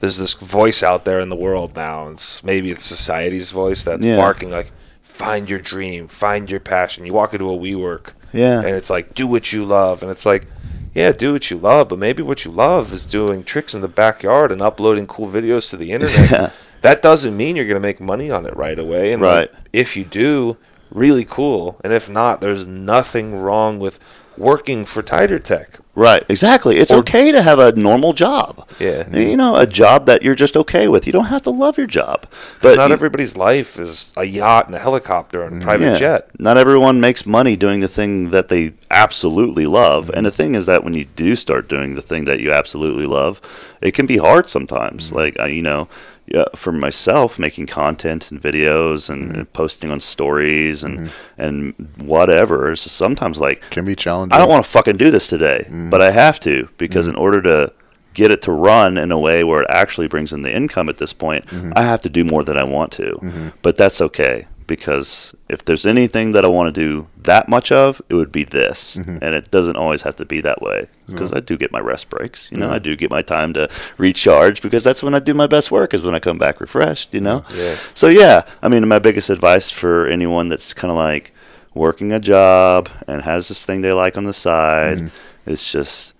there's this voice out there in the world now and it's, maybe it's society's voice that's Yeah. barking like find your dream find your passion you walk into a WeWork Yeah. and it's like do what you love and it's like yeah do what you love but maybe what you love is doing tricks in the backyard and uploading cool videos to the internet Yeah. that doesn't mean you're going to make money on it right away and like, if you do really cool and if not there's nothing wrong with working for Titer Tech Right, exactly. It's Or- okay to have a normal job. Yeah. you know, a job that you're just okay with. You don't have to love your job, but not you- everybody's life is a yacht and a helicopter and a private yeah, jet Not everyone makes money doing the thing that they absolutely love. And the thing is that when you do start doing the thing that you absolutely love, it can be hard sometimes. Mm-hmm. Like uh, you know, yeah, for myself, making content and videos and mm-hmm. posting on stories and mm-hmm. and whatever. It's sometimes like can be challenging. I don't want to fucking do this today, mm-hmm. but I have to because in order to get it to run in a way where it actually brings in the income at this point, I have to do more than I want to. But that's okay because if there's anything that I want to do that much of, it would be this. Mm-hmm. And it doesn't always have to be that way because I do get my rest breaks. You know, I do get my time to recharge because that's when I do my best work is when I come back refreshed, you know? Yeah. So yeah, I mean, my biggest advice for anyone that's kind of like working a job and has this thing they like on the side mm-hmm. is just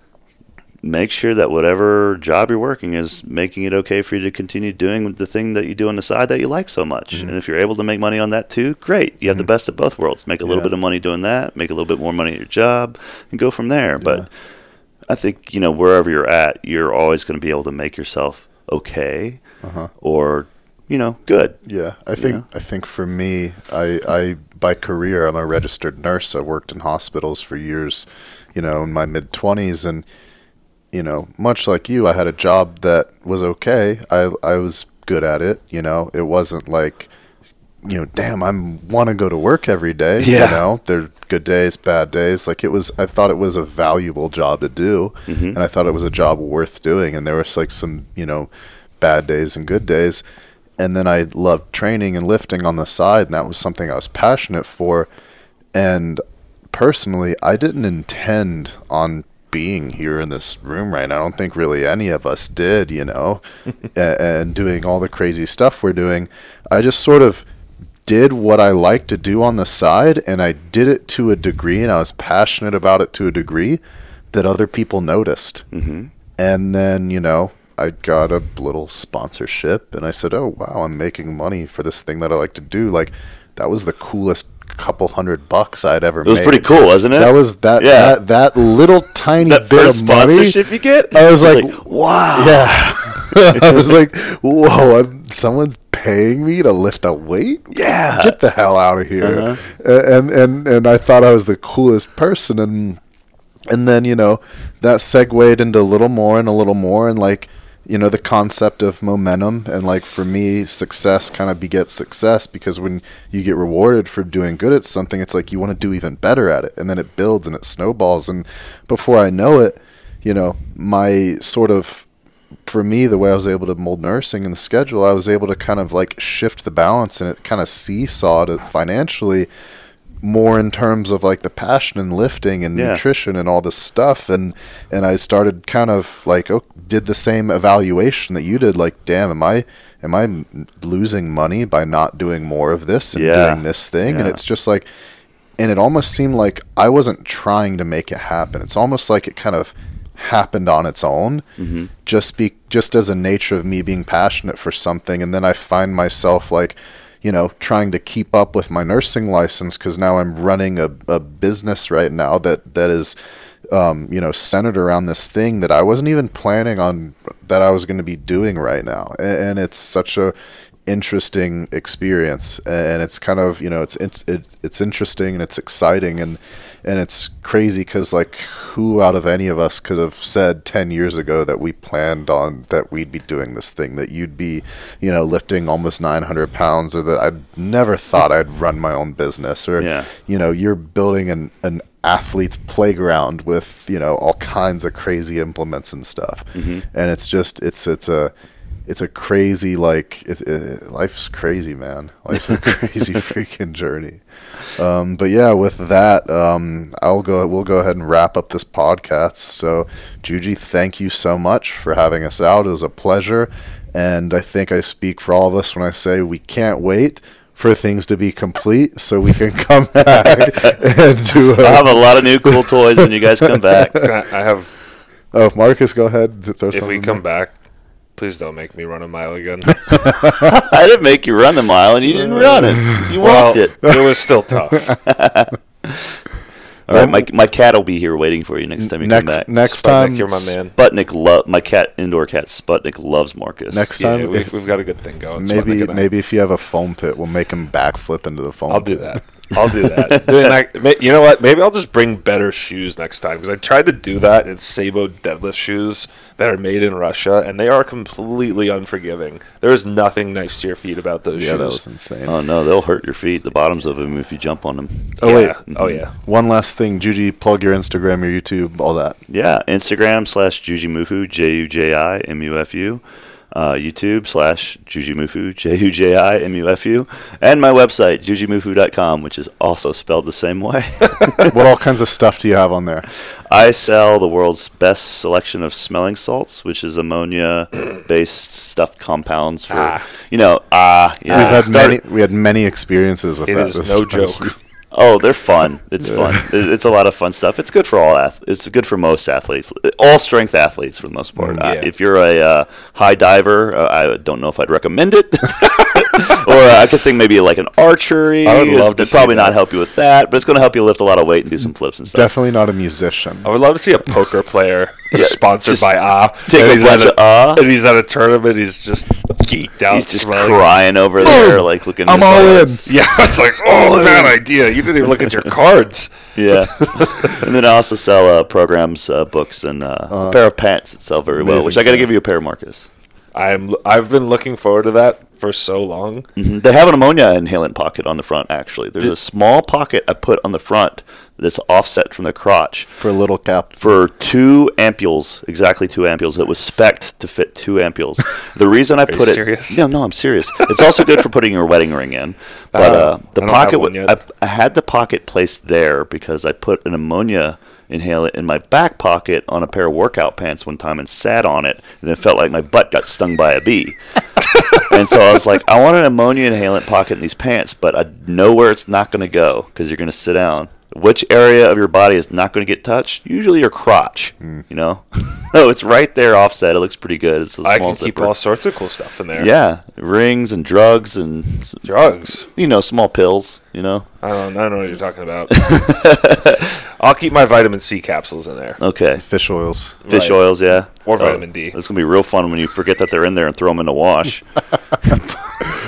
make sure that whatever job you're working is mm-hmm. making it okay for you to continue doing the thing that you do on the side that you like so much. Mm-hmm. And if you're able to make money on that too, great. You have the mm-hmm. best of both worlds. Make a little Yeah. bit of money doing that, make a little bit more money at your job, and go from there. But I think you know wherever you're at, you're always going to be able to make yourself okay, uh-huh. or you know, good. Yeah, I think Yeah. I think for me, I I by career I'm a registered nurse. I worked in hospitals for years, you know, in my mid twenties, and you know, much like you, I had a job that was okay. I I was good at it. You know, it wasn't like you know, damn, I want to go to work every day. Yeah. You know, there are good days, bad days. Like it was, I thought it was a valuable job to do, mm-hmm. and I thought it was a job worth doing. And there was like some, you know, bad days and good days. And then I loved training and lifting on the side, and that was something I was passionate for. And personally, I didn't intend on being here in this room right now. I don't think really any of us did, you know, a- and doing all the crazy stuff we're doing. I just sort of did what I like to do on the side, and I did it to a degree, and I was passionate about it to a degree that other people noticed. Mm-hmm. And then, you know, I got a little sponsorship, and I said, "Oh wow, I'm making money for this thing that I like to do." Like that was the coolest couple hundred bucks I'd ever It was made. pretty cool, wasn't it? That was that Yeah. that, that little tiny that bit of money. you get. I was It's like, wow. Yeah, I was like, whoa, I'm, someone's paying me to lift a weight. Yeah. get the hell out of here. Uh-huh. And and and I thought I was the coolest person, and and then you know that segued into a little more and a little more, and like you know the concept of momentum. And like for me success kind of begets success because when you get rewarded for doing good at something it's like you want to do even better at it. And then it builds and it snowballs. And before i know it you know my sort of for me the way i was able to mold nursing and the schedule i was able to kind of like shift the balance and it kind of seesawed it financially more in terms of like the passion and lifting and Yeah. nutrition and all this stuff and and I started kind of like oh, did the same evaluation that you did like damn am I am I losing money by not doing more of this and Yeah. doing this thing? And it's just like and it almost seemed like I wasn't trying to make it happen. It's almost like it kind of happened on its own mm-hmm. just be just as a nature of me being passionate for something. And then I find myself like you know trying to keep up with my nursing license because now I'm running a, a business right now that that is um, you know centered around this thing that I wasn't even planning on that I was going to be doing right now. And, and it's such a interesting experience and it's kind of you know it's it's it's, it's interesting and it's exciting. And and it's crazy because like who out of any of us could have said 10 years ago that we planned on that we'd be doing this thing that you'd be you know lifting almost 900 pounds or that i'd never thought i'd run my own business or Yeah. you know you're building an, an athlete's playground with you know all kinds of crazy implements and stuff mm-hmm. and it's just it's it's a it's a crazy like it, it, life's crazy man life's a crazy freaking journey um, but yeah with that um, i'll go we'll go ahead and wrap up this podcast so juji thank you so much for having us out it was a pleasure and i think i speak for all of us when i say we can't wait for things to be complete so we can come back and do I'll have a lot of new cool toys when you guys come back. I I have. oh marcus go ahead throw If we come there. back, please don't make me run a mile again. I didn't make you run the mile, and you didn't uh, run it. You well, walked it. it was still tough. All right, um, my my cat will be here waiting for you next time you next come back. next Sputnik, time you're my man. Sputnik love my cat indoor cat Sputnik loves Marcus. next Yeah, time we've, if- we've got a good thing going. Maybe fun to get maybe if you have a foam pit we'll make him backflip into the foam I'll do that. I'll do that. Doing that. You know what? Maybe I'll just bring better shoes next time because I tried to do that in Sabo deadlift shoes that are made in Russia, and they are completely unforgiving. There is nothing nice to your feet about those yeah shoes. that was insane Oh no, they'll hurt your feet, the bottoms of them, if you jump on them. oh wait Yeah. Oh yeah. one last thing juji plug your instagram your youtube all that Yeah, Instagram slash Jujimufu, J U J I M U F U. Uh, YouTube slash Jujimufu, J U J I M U F U. And my website, jujimufu.com, which is also spelled the same way. what all kinds of stuff do you have on there I sell the world's best selection of smelling salts, which is ammonia based stuffed compounds for, Ah. you know, ah, yeah. we've had many we had many experiences with It that is This no is- joke. Oh, they're fun. It's fun. It's a lot of fun stuff. It's good for all ath- It's good for most athletes, all strength athletes for the most part. Mm, Uh, if you're a uh, high diver, uh, I don't know if I'd recommend it. or uh, I could think maybe like an archery. I would love It'd to probably not help you with that, but it's going to help you lift a lot of weight and do some flips and stuff. definitely not a musician I would love to see a poker player just sponsored by Ah. take and a he's bunch at of Ah. And he's at a tournament. He's just geeked out. He's just crying over there, like looking. I'm all in. Yeah, it's like, oh, bad idea. You didn't even look at your cards. Yeah, and then I also sell uh, programs, uh, books, and uh, a pair of pants that sell very well. Which I got to give you a pair, Marcus. I'm I've been looking forward to that for so long. Mhm. They have an ammonia inhalant pocket on the front. Actually, there's a small pocket I put on the front that's offset from the crotch For a little cap. for two ampules, exactly two ampules. It was spec'd to fit two ampules. The reason I put it, serious? no, no, I'm serious. It's also good for putting your wedding ring in. But Uh, uh, the I pocket, have one wa- yet. I, I had the pocket placed there because I put an ammonia inhalant in my back pocket on a pair of workout pants one time and sat on it, and it felt like my butt got stung by a bee. and so I was like, I want an ammonia inhalant pocket in these pants, but I know where it's not going to go because you're going to sit down. Which area of your body is not going to get touched? Usually your crotch. Hmm. You know, no, it's right there offset. It looks pretty good. It's a small I can keep all sorts of cool stuff in there. yeah, rings and drugs and drugs. You know, small pills. You know. I don't I don't know what you're talking about. I'll keep my vitamin C capsules in there. Okay. Fish oils. Fish Right. oils, yeah, Or Oh, vitamin D. It's gonna be real fun when you forget that they're in there and throw them in the wash.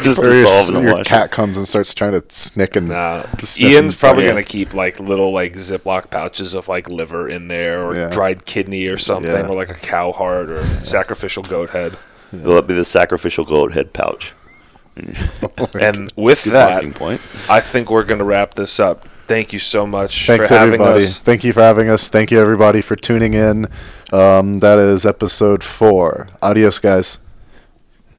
Just Or your, dissolve your cat comes and starts trying to snick and Nah. Ian's probably gonna keep like little like Ziploc pouches of like liver in there, or Yeah. dried kidney, or something, Yeah. or like a cow heart, or sacrificial goat head. Will it be the sacrificial goat head pouch? And with that, point. I think we're gonna wrap this up. Thank you so much Thanks for having everybody. us. Thank you for having us. Thank you everybody for tuning in. Um, that is episode four. Adios, guys.